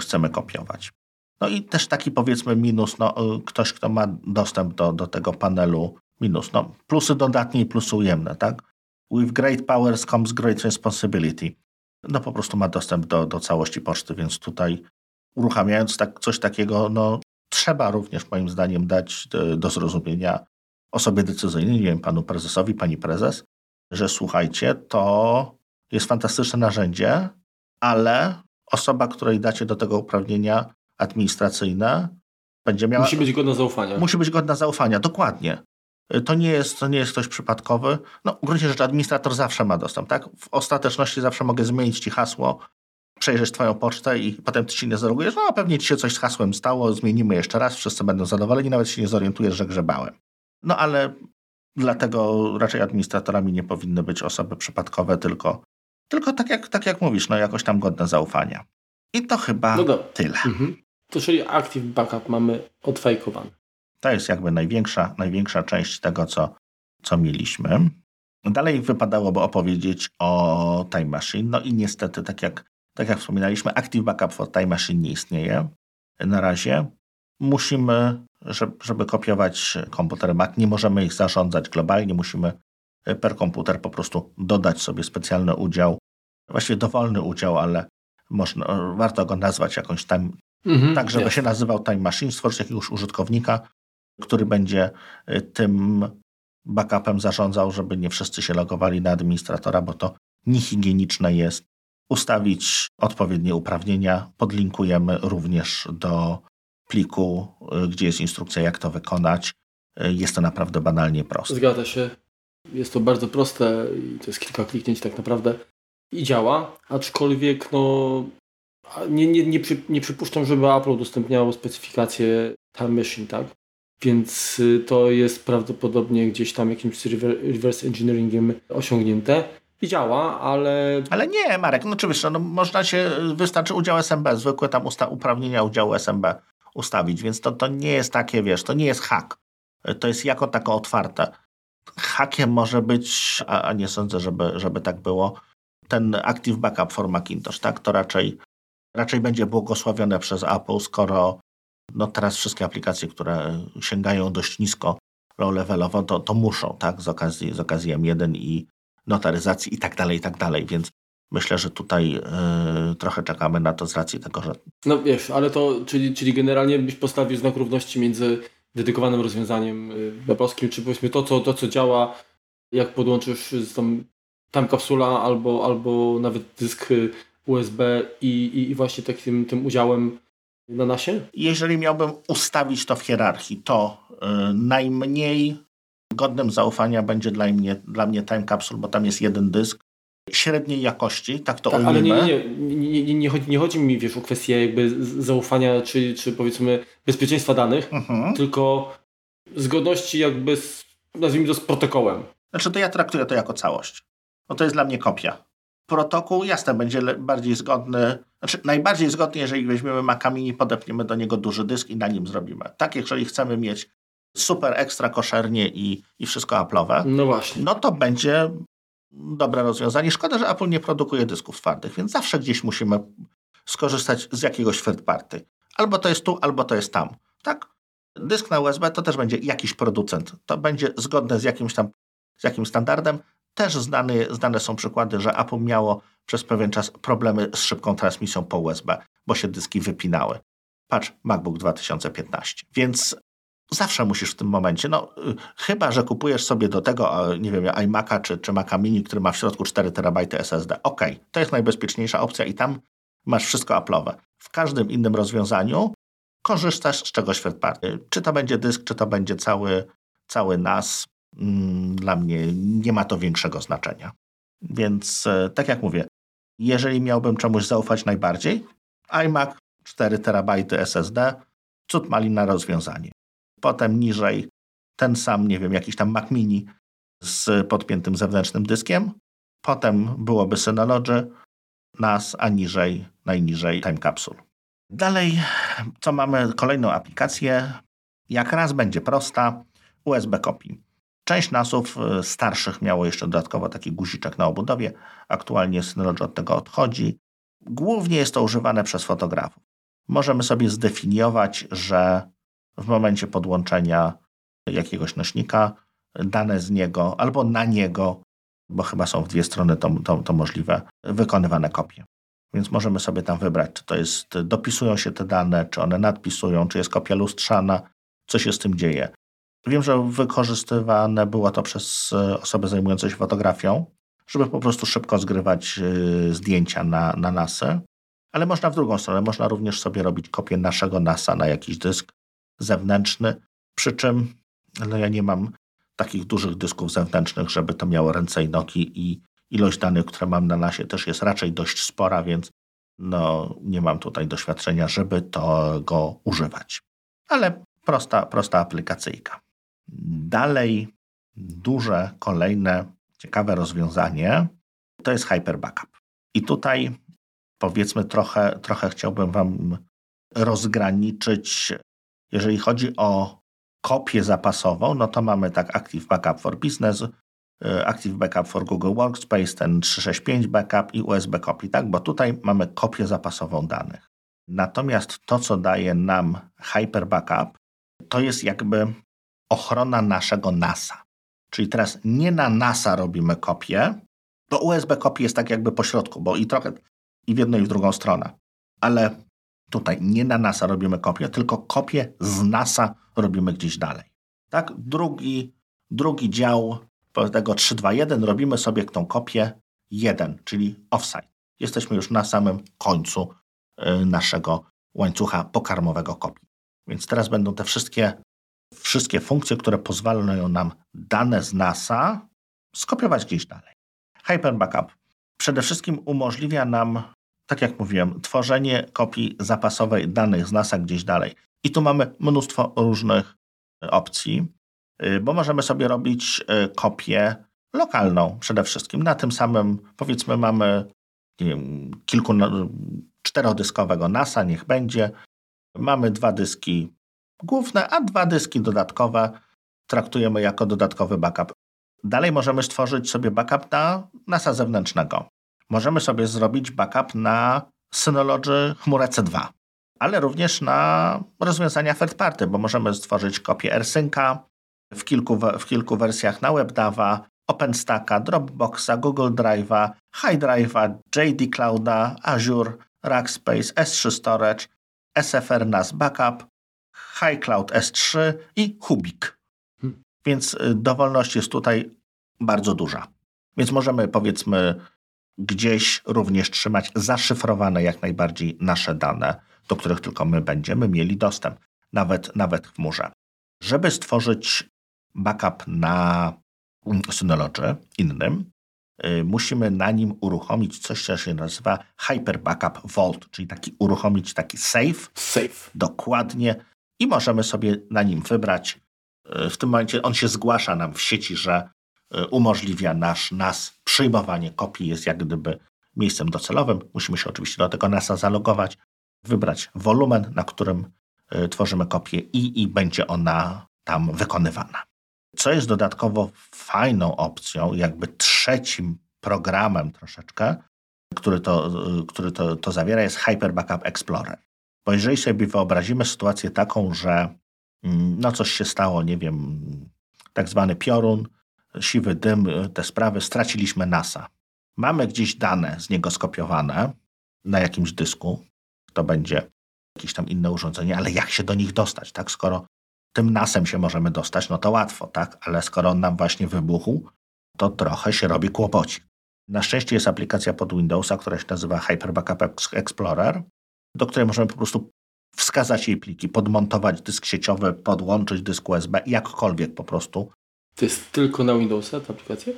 chcemy kopiować. No i też taki powiedzmy minus, no, y, ktoś, kto ma dostęp do, do tego panelu, minus. No, plusy dodatnie i plusy ujemne, tak? With great powers comes great responsibility. No po prostu ma dostęp do, do całości poczty, więc tutaj uruchamiając tak, coś takiego, no trzeba również moim zdaniem dać do, do zrozumienia osobie decyzyjnej, nie wiem, panu prezesowi, pani prezes, że słuchajcie, to jest fantastyczne narzędzie, ale osoba, której dacie do tego uprawnienia administracyjne, będzie miała. Musi być godna zaufania. Musi być godna zaufania, dokładnie. To nie jest, to nie jest ktoś przypadkowy. No, w gruncie rzeczy administrator zawsze ma dostęp, tak? W ostateczności zawsze mogę zmienić ci hasło, przejrzeć twoją pocztę i potem ty się nie zalogujesz. No, pewnie ci się coś z hasłem stało, zmienimy jeszcze raz, wszyscy będą zadowoleni, nawet się nie zorientujesz, że grzebałem. No, ale dlatego raczej administratorami nie powinny być osoby przypadkowe, tylko, tylko tak, jak, tak jak mówisz, no jakoś tam godne zaufania. I to chyba no tyle. Mhm. To czyli Active Backup mamy odfajkowany. To jest jakby największa, największa część tego, co, co mieliśmy. Dalej wypadałoby opowiedzieć o Time Machine. No i niestety, tak jak, tak jak wspominaliśmy, Active Backup for Time Machine nie istnieje na razie. Musimy, żeby, żeby kopiować komputery Mac, nie możemy ich zarządzać globalnie, musimy per komputer po prostu dodać sobie specjalny udział, właściwie dowolny udział, ale można, warto go nazwać jakąś tam, mhm, tak żeby się nazywał Time Machine, stworzyć jakiegoś użytkownika, który będzie y, tym backupem zarządzał, żeby nie wszyscy się logowali na administratora, bo to niehigieniczne jest. Ustawić odpowiednie uprawnienia. Podlinkujemy również do pliku, y, gdzie jest instrukcja, jak to wykonać. Y, jest to naprawdę banalnie proste. Zgadza się. Jest to bardzo proste i to jest kilka kliknięć tak naprawdę i działa, aczkolwiek no, nie, nie, nie, przy, nie przypuszczam, żeby Apple udostępniało specyfikację Time Machine, tak? Więc y, to jest prawdopodobnie gdzieś tam jakimś reverse engineeringiem osiągnięte. I działa, ale... Ale nie, Marek, no oczywiście, no, można się, wystarczy udział SMB, zwykłe tam usta uprawnienia udziału SMB ustawić, więc to, to nie jest takie, wiesz, to nie jest hack. To jest jako tako otwarte. Hakiem może być, a, a nie sądzę, żeby, żeby tak było, ten Active Backup for Macintosh, tak? To raczej, raczej będzie błogosławione przez Apple, skoro no teraz wszystkie aplikacje, które sięgają dość nisko low-levelowo, to, to muszą, tak? Z okazji, z okazji M1 i notaryzacji i tak dalej, i tak dalej, więc myślę, że tutaj yy, trochę czekamy na to z racji tego, że... No wiesz, ale to, czyli, czyli generalnie byś postawił znak równości między dedykowanym rozwiązaniem y, webowskim, czy powiedzmy to, co, to, co działa, jak podłączysz z tą tam kapsula albo, albo nawet dysk USB i, i właśnie takim tym udziałem na nasie? Jeżeli miałbym ustawić to w hierarchii, to yy, najmniej godnym zaufania będzie dla mnie, dla mnie Time Capsule, bo tam jest jeden dysk średniej jakości, tak to tak, Ale nie, nie, nie, nie, nie, chodzi, nie chodzi mi wiesz, o kwestię jakby zaufania, czy, czy powiedzmy bezpieczeństwa danych, mhm. tylko zgodności jakby z, nazwijmy to z protokołem. Znaczy to ja traktuję to jako całość no to jest dla mnie kopia. Protokół, jasne, będzie bardziej zgodny, znaczy najbardziej zgodny, jeżeli weźmiemy Maca Mini, podepniemy do niego duży dysk i na nim zrobimy. Tak, jeżeli chcemy mieć super ekstra koszernie i, i wszystko Apple'owe, no właśnie. No to będzie dobre rozwiązanie. Szkoda, że Apple nie produkuje dysków twardych, więc zawsze gdzieś musimy skorzystać z jakiegoś third party. Albo to jest tu, albo to jest tam. Tak? Dysk na USB to też będzie jakiś producent. To będzie zgodne z jakimś tam z jakimś standardem. Też znane, są przykłady, że Apple miało przez pewien czas problemy z szybką transmisją po USB, bo się dyski wypinały. Patrz, MacBook 2015. Więc zawsze musisz w tym momencie, no chyba, że kupujesz sobie do tego, nie wiem, iMac'a czy, czy Maca Mini, który ma w środku 4 terabajty SSD. Ok, to jest najbezpieczniejsza opcja i tam masz wszystko Apple'owe. W każdym innym rozwiązaniu korzystasz z czegoś third party. Czy to będzie dysk, czy to będzie cały, cały NAS, mm, dla mnie nie ma to większego znaczenia. Więc e, tak jak mówię, jeżeli miałbym czemuś zaufać najbardziej, iMac 4 terabajty SSD, cud malina rozwiązanie. Potem niżej ten sam, nie wiem, jakiś tam Mac Mini z podpiętym zewnętrznym dyskiem. Potem byłoby Synology, NAS, a niżej, najniżej Time Capsule. Dalej, co mamy? Kolejną aplikację. Jak raz będzie prosta, USB Copy. Część NASów y, starszych miało jeszcze dodatkowo taki guziczek na obudowie. Aktualnie Synology od tego odchodzi. Głównie jest to używane przez fotografów. Możemy sobie zdefiniować, że w momencie podłączenia jakiegoś nośnika dane z niego albo na niego, bo chyba są w dwie strony to, to, to możliwe, wykonywane kopie. Więc możemy sobie tam wybrać, czy to jest, dopisują się te dane, czy one nadpisują, czy jest kopia lustrzana, co się z tym dzieje. Wiem, że wykorzystywane było to przez e, osoby zajmujące się fotografią, żeby po prostu szybko zgrywać e, zdjęcia na, na NASy, ale można w drugą stronę, można również sobie robić kopię naszego NASA na jakiś dysk zewnętrzny, przy czym no ja nie mam takich dużych dysków zewnętrznych, żeby to miało ręce i nogi i ilość danych, które mam na nasie też jest raczej dość spora, więc no, nie mam tutaj doświadczenia, żeby to go używać. Ale prosta, prosta aplikacyjka. Dalej duże, kolejne, ciekawe rozwiązanie to jest Hyper Backup. I tutaj powiedzmy trochę, trochę chciałbym Wam rozgraniczyć, jeżeli chodzi o kopię zapasową, no to mamy tak Active Backup for Business, E, Active Backup for Google Workspace, ten 365 Backup i USB Copy, tak? Bo tutaj mamy kopię zapasową danych. Natomiast to, co daje nam Hyper Backup, to jest jakby ochrona naszego NASA. Czyli teraz nie na NASA robimy kopię, bo USB Copy jest tak jakby po środku, bo i trochę i w jedną i w drugą stronę. Ale tutaj nie na NASA robimy kopię, tylko kopię z NASA robimy gdzieś dalej. Tak? Drugi, drugi dział tego 3-2-1 robimy sobie tą kopię 1, czyli offside. Jesteśmy już na samym końcu y, naszego łańcucha pokarmowego kopii. Więc teraz będą te wszystkie, wszystkie funkcje, które pozwalają nam dane z NASA skopiować gdzieś dalej. Hyper Backup przede wszystkim umożliwia nam, tak jak mówiłem, tworzenie kopii zapasowej danych z NASA gdzieś dalej. I tu mamy mnóstwo różnych opcji. Y, bo możemy sobie robić y, kopię lokalną przede wszystkim. Na tym samym, powiedzmy, mamy nie wiem, kilku, czterodyskowego NASA, niech będzie. Mamy dwa dyski główne, a dwa dyski dodatkowe traktujemy jako dodatkowy backup. Dalej możemy stworzyć sobie backup na NASA zewnętrznego. Możemy sobie zrobić backup na Synology chmurę C2, ale również na rozwiązania third party, bo możemy stworzyć kopię AirSynca, w kilku, w kilku wersjach na WebDAVa, OpenStacka, Dropboxa, Google Drive'a, High Drive'a, JD Clouda, Azure, Rackspace, S3 Storage, SFR NAS Backup, High Cloud S3 i Hubik. Hmm. Więc y, dowolność jest tutaj bardzo duża. Więc możemy powiedzmy gdzieś również trzymać zaszyfrowane jak najbardziej nasze dane, do których tylko my będziemy mieli dostęp, nawet, nawet w chmurze. Żeby stworzyć backup na Synology innym, y, musimy na nim uruchomić coś, co się nazywa Hyper Backup Vault, czyli taki uruchomić taki safe. Safe. Dokładnie. I możemy sobie na nim wybrać. Y, w tym momencie on się zgłasza nam w sieci, że umożliwia nasz, nas przyjmowanie kopii, jest jak gdyby miejscem docelowym. Musimy się oczywiście do tego NASa zalogować, wybrać wolumen, na którym tworzymy kopię i, i będzie ona tam wykonywana. Co jest dodatkowo fajną opcją, jakby trzecim programem troszeczkę, który to, który to, to zawiera, jest Hyper Backup Explorer. Bo jeżeli sobie wyobrazimy sytuację taką, że mm, no coś się stało, nie wiem, tak zwany piorun, siwy dym, te sprawy, straciliśmy NASA. Mamy gdzieś dane z niego skopiowane na jakimś dysku, to będzie jakieś tam inne urządzenie, ale jak się do nich dostać, tak? Skoro tym nasem się możemy dostać, no to łatwo, tak? Ale skoro on nam właśnie wybuchł, to trochę się robi kłopoci. Na szczęście jest aplikacja pod Windowsa, która się nazywa Hyper Backup Explorer, do której możemy po prostu wskazać jej pliki, podmontować dysk sieciowy, podłączyć dysk USB, jakkolwiek po prostu. To jest tylko na Windowsa ta aplikacja?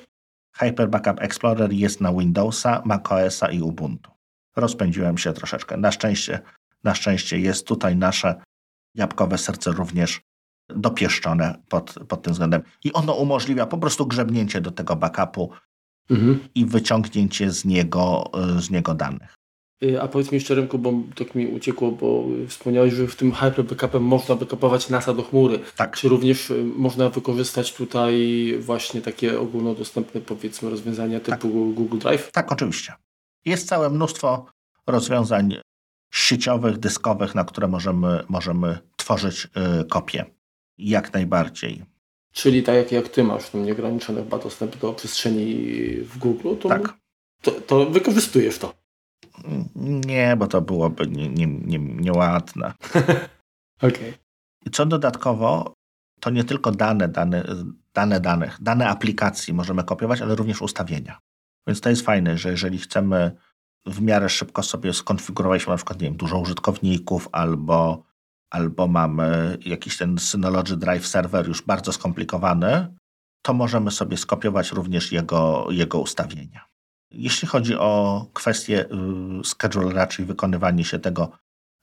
Hyper Backup Explorer jest na Windowsa, macOSa i Ubuntu. Rozpędziłem się troszeczkę. Na szczęście, na szczęście jest tutaj nasze jabłkowe serce również dopieszczone pod, pod tym względem. I ono umożliwia po prostu grzebnięcie do tego backupu mhm. i wyciągnięcie z niego, z niego danych. Y, a powiedz mi jeszcze Remku, bo tak mi uciekło, bo wspomniałeś, że w tym Hyper Backupem można backupować NASA do chmury. Tak. Czy również y, można wykorzystać tutaj właśnie takie ogólnodostępne powiedzmy rozwiązania typu tak. Google Drive? Tak, oczywiście. Jest całe mnóstwo rozwiązań sieciowych, dyskowych, na które możemy, możemy tworzyć y, kopie. Jak najbardziej. Czyli tak jak, jak ty masz tam nieograniczony chyba dostęp do przestrzeni w Google, to, tak. to, to wykorzystujesz to. Nie, bo to byłoby nie, nie, nie, nieładne. Okej. Okay. Co dodatkowo, to nie tylko dane, dane, dane danych, dane aplikacji możemy kopiować, ale również ustawienia. Więc to jest fajne, że jeżeli chcemy w miarę szybko sobie skonfigurować na przykład, nie wiem, dużo użytkowników albo, albo mamy jakiś ten Synology Drive server już bardzo skomplikowany, to możemy sobie skopiować również jego, jego ustawienia. Jeśli chodzi o kwestię y, schedulera, czyli wykonywanie się tego,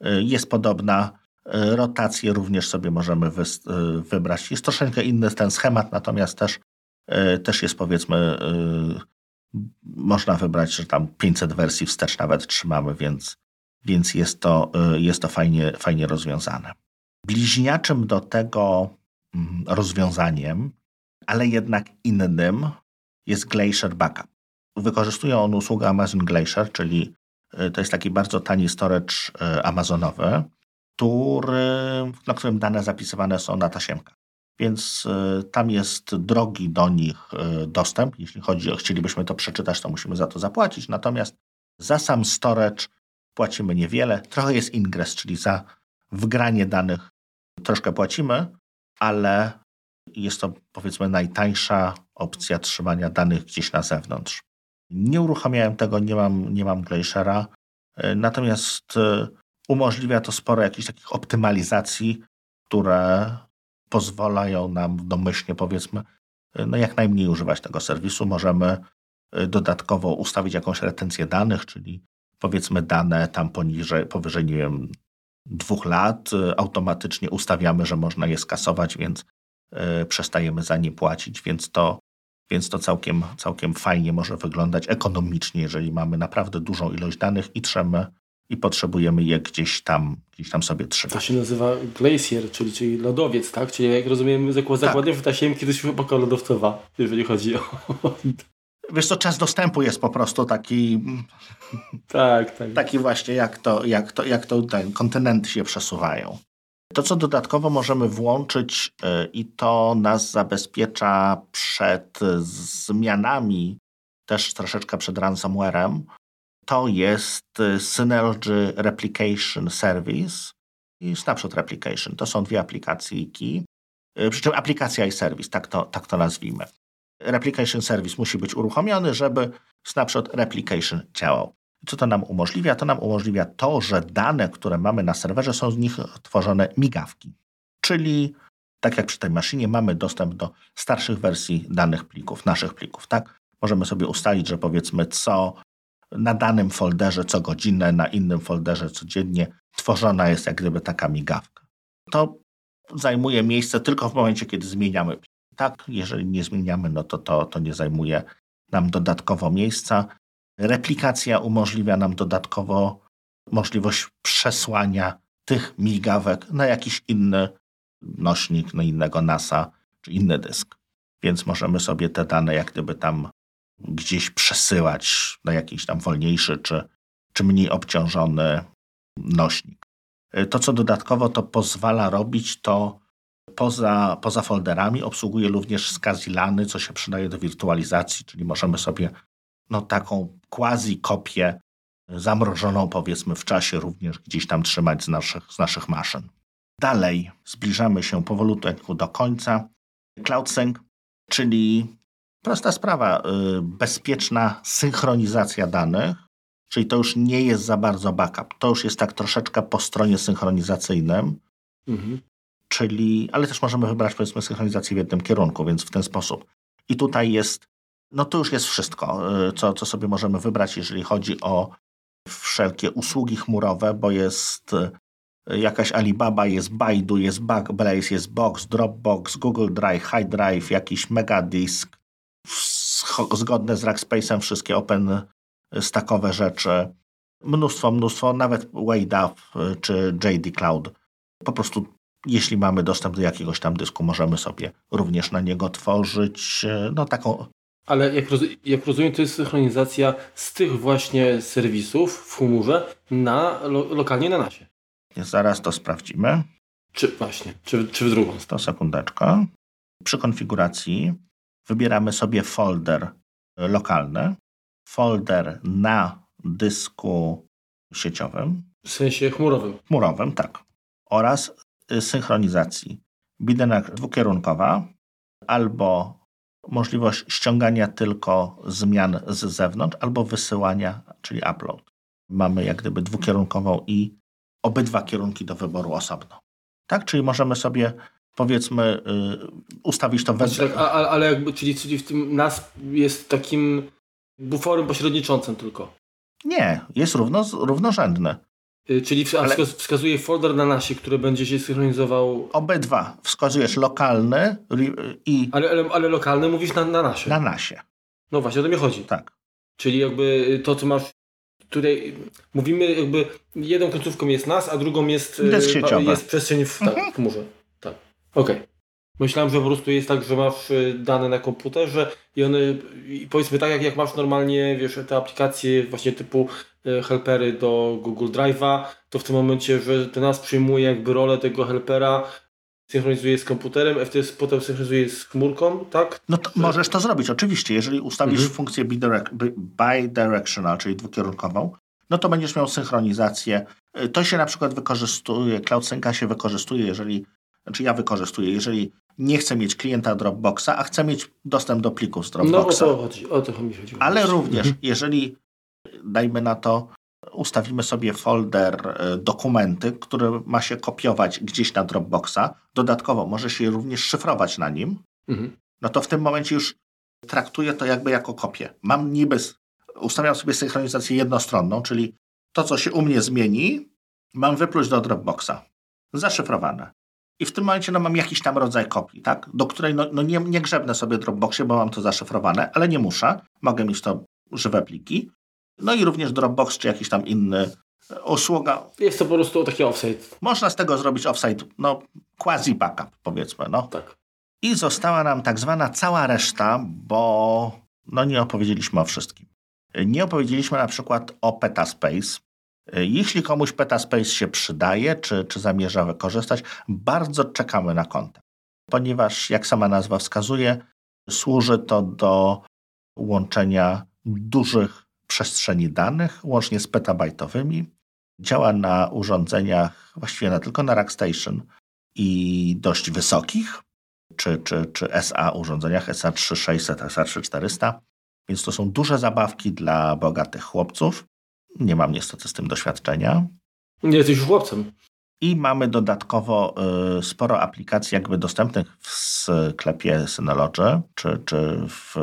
y, jest podobna. Y, rotację również sobie możemy wybrać. Jest troszeczkę inny ten schemat, natomiast też, też jest powiedzmy, można wybrać, że tam 500 wersji wstecz nawet trzymamy, więc, więc jest to, jest to fajnie, fajnie rozwiązane. Bliźniaczym do tego mm, rozwiązaniem, ale jednak innym, jest Glacier Backup. Wykorzystuje on usługę Amazon Glacier, czyli y, to jest taki bardzo tani storage y, amazonowy, który, na którym dane zapisywane są na tasiemkach. Więc y, tam jest drogi do nich dostęp. Jeśli chodzi o, chcielibyśmy to przeczytać, to musimy za to zapłacić. Natomiast za sam storage płacimy niewiele. Trochę jest ingress, czyli za wgranie danych troszkę płacimy, ale jest to powiedzmy najtańsza opcja trzymania danych gdzieś na zewnątrz. Nie uruchamiałem tego, nie mam, nie mam Glaciera, e, natomiast e, umożliwia to sporo jakichś takich optymalizacji, które pozwalają nam domyślnie, powiedzmy, e, no jak najmniej używać tego serwisu. Możemy dodatkowo ustawić jakąś retencję danych, czyli powiedzmy dane tam poniżej, powyżej, nie wiem, dwóch lat, automatycznie ustawiamy, że można je skasować, więc przestajemy za nie płacić, więc to więc to całkiem, całkiem fajnie może wyglądać ekonomicznie, jeżeli mamy naprawdę dużą ilość danych i trzemy i potrzebujemy je gdzieś tam, gdzieś tam sobie trzymać. To się nazywa glacier, czyli, czyli lodowiec, tak? Czyli jak rozumiem, zakładnie tak. w tasiemki to się epoka lodowcowa, jeżeli chodzi o... Wiesz co, czas dostępu jest po prostu taki... Tak, tak. Taki właśnie, jak to, jak to, jak to ten, kontynenty się przesuwają. To, co dodatkowo możemy włączyć e, i to nas zabezpiecza przed zmianami, też troszeczkę przed ransomwarem, to jest Synergy Replication Service i Snapshot Replication. To są dwie aplikacyjki, e, przy czym aplikacja i serwis, tak to, tak to nazwijmy. Replication Service musi być uruchomiony, żeby Snapshot Replication działał. Co to nam umożliwia? To nam umożliwia to, że dane, które mamy na serwerze, są z nich tworzone migawki. Czyli tak jak przy tej maszynie mamy dostęp do starszych wersji danych plików, naszych plików, tak? Możemy sobie ustalić, że powiedzmy co na danym folderze co godzinę, na innym folderze codziennie tworzona jest jak gdyby taka migawka. To zajmuje miejsce tylko w momencie, kiedy zmieniamy plik. Tak, jeżeli nie zmieniamy, no to, to to nie zajmuje nam dodatkowo miejsca. Replikacja umożliwia nam dodatkowo możliwość przesłania tych migawek na jakiś inny nośnik, na innego NASA czy inny dysk. Więc możemy sobie te dane jak gdyby tam gdzieś przesyłać na jakiś tam wolniejszy czy, czy mniej obciążony nośnik. To, co dodatkowo to pozwala robić, to poza, poza folderami obsługuje również skazilany, co się przydaje do wirtualizacji, czyli możemy sobie no, taką quasi kopię zamrożoną powiedzmy w czasie również gdzieś tam trzymać z naszych, z naszych maszyn. Dalej zbliżamy się powolutku do końca. CloudSync, czyli prosta sprawa, y, bezpieczna synchronizacja danych, czyli to już nie jest za bardzo backup. To już jest tak troszeczkę po stronie synchronizacyjnym. Mhm. Czyli, ale też możemy wybrać powiedzmy synchronizację w jednym kierunku, więc w ten sposób. I tutaj jest, no to już jest wszystko, y, co, co sobie możemy wybrać, jeżeli chodzi o wszelkie usługi chmurowe, bo jest y, jakaś Alibaba, jest Baidu, jest Backblaze, jest Box, Dropbox, Google Drive, High Drive, jakiś Megadisk, zgodne z Rackspace'em wszystkie open stackowe rzeczy, mnóstwo, mnóstwo, nawet WadeUp y, czy JD Cloud. Po prostu jeśli mamy dostęp do jakiegoś tam dysku, możemy sobie również na niego tworzyć y, no taką ale jak, roz, jak rozumiem, to jest synchronizacja z tych właśnie serwisów w chmurze na, lo, lokalnie na nasie. Zaraz to sprawdzimy. Czy właśnie, czy, czy w drugą. To sekundeczkę. Przy konfiguracji wybieramy sobie folder lokalny, folder na dysku sieciowym. W sensie chmurowym. Chmurowym, tak. Oraz synchronizacji. Bidenek dwukierunkowa albo możliwość ściągania tylko zmian z zewnątrz albo wysyłania, czyli upload. Mamy jak gdyby dwukierunkową i obydwa kierunki do wyboru osobno. Tak, czyli możemy sobie powiedzmy yy, ustawić to. Znaczy, tak, ale, ale jakby, czyli, czyli w tym NAS jest takim buforem pośredniczącym tylko. Nie, jest równo, równorzędny. Y, czyli ale... wskazuje folder na nasi, który będzie się synchronizował. Obydwa. Wskazujesz lokalny i. Ale, ale, ale lokalny mówisz na, na nasie. Na nasie. No właśnie, o to mi chodzi. Tak. Czyli jakby to, co masz. Tutaj mówimy, jakby jedną końcówką jest nas, a drugą jest, y, jest przestrzeń w, tak, mhm. w chmurze. Tak. Okej. Okay. Myślałem, że po prostu jest tak, że masz y, dane na komputerze i one, i powiedzmy tak jak, jak masz normalnie, wiesz, te aplikacje właśnie typu y, helpery do Google Drive'a, to w tym momencie, że ten nas przyjmuje jakby rolę tego helpera, synchronizuje z komputerem, wtedy potem synchronizuje z chmurką, tak? No to możesz to zrobić, oczywiście. Jeżeli ustawisz mhm. funkcję bidirectional, czyli dwukierunkową, no to będziesz miał synchronizację. Y, to się na przykład wykorzystuje, CloudSynca się wykorzystuje, jeżeli znaczy ja wykorzystuję, jeżeli nie chcę mieć klienta Dropboxa, a chcę mieć dostęp do plików z Dropboxa. No o to chodzi, o to mi chodzi. Ale również, mhm. jeżeli dajmy na to, ustawimy sobie folder e, dokumenty, który ma się kopiować gdzieś na Dropboxa, dodatkowo może się również szyfrować na nim, mhm. no to w tym momencie już traktuję to jakby jako kopię. Mam niby, ustawiam sobie synchronizację jednostronną, czyli to, co się u mnie zmieni, mam wypluć do Dropboxa. Zaszyfrowane. I w tym momencie no, mam jakiś tam rodzaj kopii, tak? do której no, no nie, nie grzebnę sobie w Dropboxie, bo mam to zaszyfrowane, ale nie muszę. Mogę mieć to żywe pliki. No i również Dropbox czy jakiś tam inny e, usługa. Jest to po prostu taki offsite. Można z tego zrobić offsite, no quasi backup powiedzmy. No. Tak. I została nam tak zwana cała reszta, bo no nie opowiedzieliśmy o wszystkim. Nie opowiedzieliśmy na przykład o Petaspace, jeśli komuś Petaspace się przydaje, czy, czy zamierza wykorzystać, bardzo czekamy na kontakt, ponieważ, jak sama nazwa wskazuje, służy to do łączenia dużych przestrzeni danych, łącznie z petabajtowymi. Działa na urządzeniach, właściwie na tylko na Rackstation i dość wysokich, czy, czy, czy SA urządzeniach SA3600, SA3400. Więc to są duże zabawki dla bogatych chłopców. Nie mam niestety z tym doświadczenia. Nie jesteś już chłopcem. I mamy dodatkowo y, sporo aplikacji jakby dostępnych w sklepie Synology, czy, czy w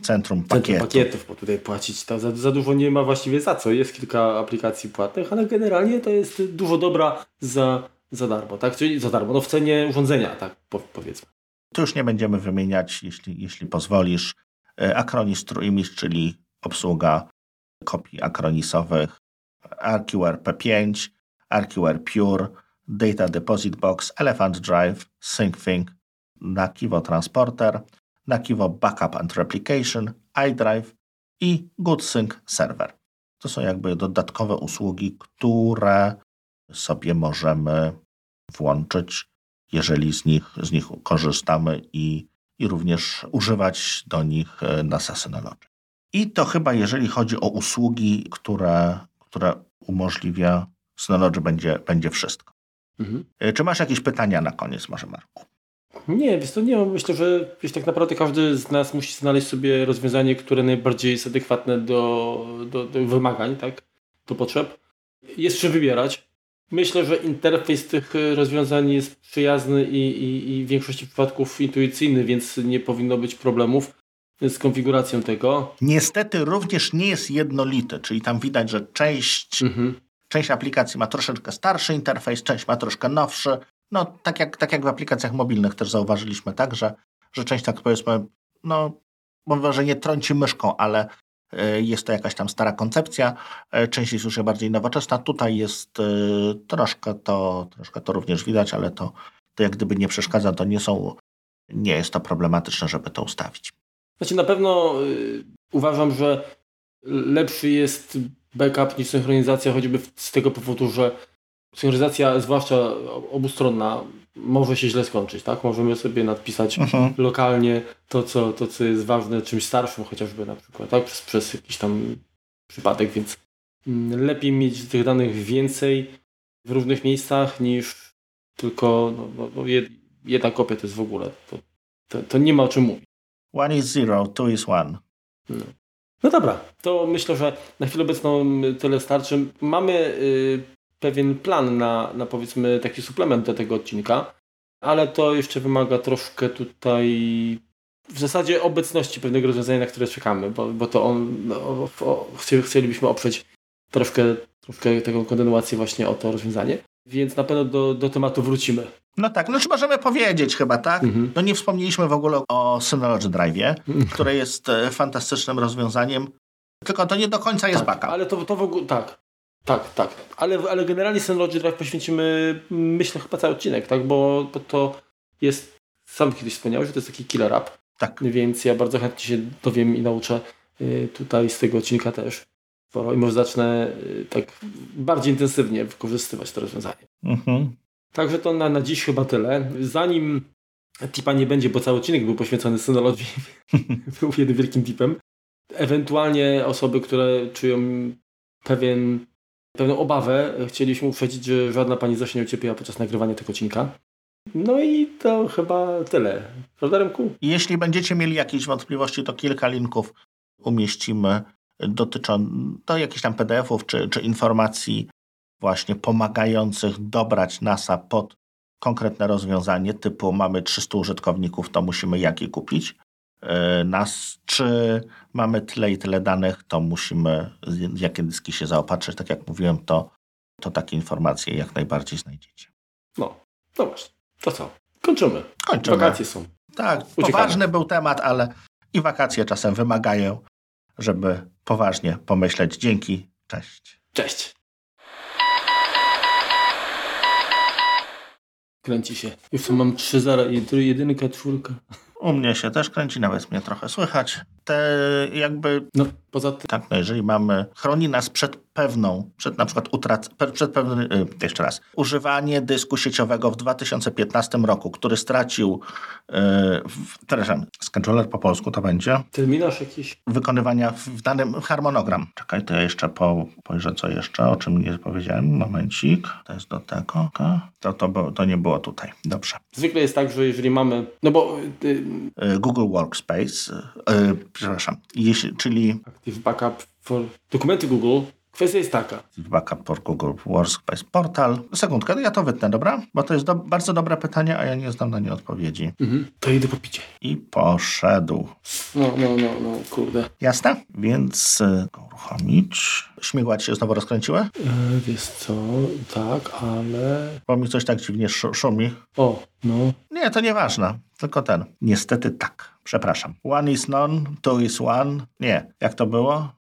centrum pakietów. Centrum pakietów, bo tutaj płacić to za, za dużo nie ma właściwie za co. Jest kilka aplikacji płatnych, ale generalnie to jest dużo dobra za, za darmo, tak? Czyli za darmo, no w cenie urządzenia, tak powiedzmy. Tu już nie będziemy wymieniać, jeśli, jeśli pozwolisz. Y, Acronis True Image, czyli obsługa kopii akronisowych RQR P5, RQR Pure, Data Deposit Box, Elephant Drive, SyncThing, Nakivo Transporter, Nakivo Backup and Replication, iDrive i GoodSync Server. To są jakby dodatkowe usługi, które sobie możemy włączyć, jeżeli z nich, z nich korzystamy i, i również używać do nich e, na Synology. I to chyba jeżeli chodzi o usługi, które, które umożliwia Synology będzie, będzie wszystko. Mhm. E, czy masz jakieś pytania na koniec może, Marku? Nie, wiesz to nie, myślę, że wiesz, tak naprawdę każdy z nas musi znaleźć sobie rozwiązanie, które najbardziej jest adekwatne do, do, do wymagań, tak? do potrzeb. Jest czym wybierać. Myślę, że interfejs tych rozwiązań jest przyjazny i, i, i w większości przypadków intuicyjny, więc nie powinno być problemów z konfiguracją tego. Niestety również nie jest jednolity, czyli tam widać, że część, mhm. część aplikacji ma troszeczkę starszy interfejs, część ma troszkę nowszy. No, tak jak, tak jak w aplikacjach mobilnych też zauważyliśmy, tak, że, że część tak powiedzmy, no, może nie trąci myszką, ale e, jest to jakaś tam stara koncepcja, e, część jest już bardziej nowoczesna. Tutaj jest e, troszkę to, troszkę to również widać, ale to, to jak gdyby nie przeszkadza, to nie są, nie jest to problematyczne, żeby to ustawić. Znaczy na pewno y, uważam, że lepszy jest backup niż synchronizacja, choćby z tego powodu, że synchronizacja, zwłaszcza obustronna, może się źle skończyć, tak? Możemy sobie nadpisać mhm. lokalnie to co, to, co jest ważne czymś starszym chociażby na przykład, tak? Przez, przez jakiś tam przypadek, więc mm, lepiej mieć tych danych więcej w różnych miejscach niż tylko no, no, no jedna kopia to jest w ogóle. To, to, to nie ma o czym mówić. One is zero, two is one. No. no dobra, to myślę, że na chwilę obecną tyle starczy. Mamy y, pewien plan na, na powiedzmy taki suplement do tego odcinka, ale to jeszcze wymaga troszkę tutaj w zasadzie obecności pewnego rozwiązania, na które czekamy, bo, bo to on, no, o, chcielibyśmy oprzeć troszkę, troszkę taką kontynuację właśnie o to rozwiązanie. Więc na pewno do, do tematu wrócimy. No tak, no czy możemy powiedzieć chyba, tak? Mhm. No nie wspomnieliśmy w ogóle o Synology Drive, mhm. które jest e, fantastycznym rozwiązaniem, tylko to nie do końca jest tak, backup. Ale to, to w ogóle, tak, tak, tak. Ale, ale generalnie Synology Drive poświęcimy, myślę, chyba cały odcinek, tak? Bo, bo to jest, sam kiedyś wspomniałeś, że to jest taki killer app. Tak. Więc ja bardzo chętnie się dowiem i nauczę y, tutaj z tego odcinka też i może zacznę y, tak bardziej intensywnie wykorzystywać to rozwiązanie. Mhm. Także to na, na dziś chyba tyle. Zanim tipa nie będzie, bo cały odcinek był poświęcony Synology, był jednym wielkim tipem. Ewentualnie osoby, które czują pewien, pewną obawę, chcieliśmy uprzedzić, że żadna pani Zosia nie ucierpiała podczas nagrywania tego odcinka. No i to chyba tyle. Prawda, Remku? Jeśli będziecie mieli jakieś wątpliwości, to kilka linków umieścimy dotyczą to jakichś tam PDF-ów czy, czy informacji właśnie pomagających dobrać NASA pod konkretne rozwiązanie typu mamy 300 użytkowników, to musimy jakie kupić. E, nas, czy mamy tyle i tyle danych, to musimy jakie dyski się zaopatrzyć. Tak jak mówiłem, to, to takie informacje jak najbardziej znajdziecie. No, no właśnie. To co? Kończymy. Kończymy. Wakacje są. Tak, Uciekamy. poważny był temat, ale i wakacje czasem wymagają żeby poważnie pomyśleć. Dzięki, cześć. Cześć. Kręci się. Już mam trzy zara, jedynka, czwórka. U mnie się też kręci, nawet mnie trochę słychać. Te jakby... No, poza tym... Tak, no jeżeli mamy... Chroni nas przed pewną, przed na przykład utrac... przed pewnym... Y, jeszcze raz. Używanie dysku sieciowego w 2015 roku, który stracił... Yy, przepraszam, scheduler po polsku to będzie... Terminarz jakiś? Wykonywania w danym harmonogram. Czekaj, to ja jeszcze po, pojrzę co jeszcze, o czym nie powiedziałem. Momencik. To jest do tego. To, to, to nie było tutaj. Dobrze. Zwykle jest tak, że jeżeli mamy... No bo... E, Google Workspace, e, przepraszam, jeśli, czyli... Active Backup for dokumenty Google. Kwestia jest taka. Active Backup for Google Workspace Portal. Sekundkę, ja to wytnę, dobra? Bo to jest do, bardzo dobre pytanie, a ja nie znam na nie odpowiedzi. Mhm. To idę po picie. I poszedł. No, no, no, no, kurde. Jasne? Więc y, uruchomić. Śmigłać się znowu rozkręciły? E, wiesz co, tak, ale... Bo mi coś tak dziwnie szumi. O, no. Nie, to nieważne. Tylko ten. Niestety tak. Przepraszam. One is none, two is one. Nie. Jak to było?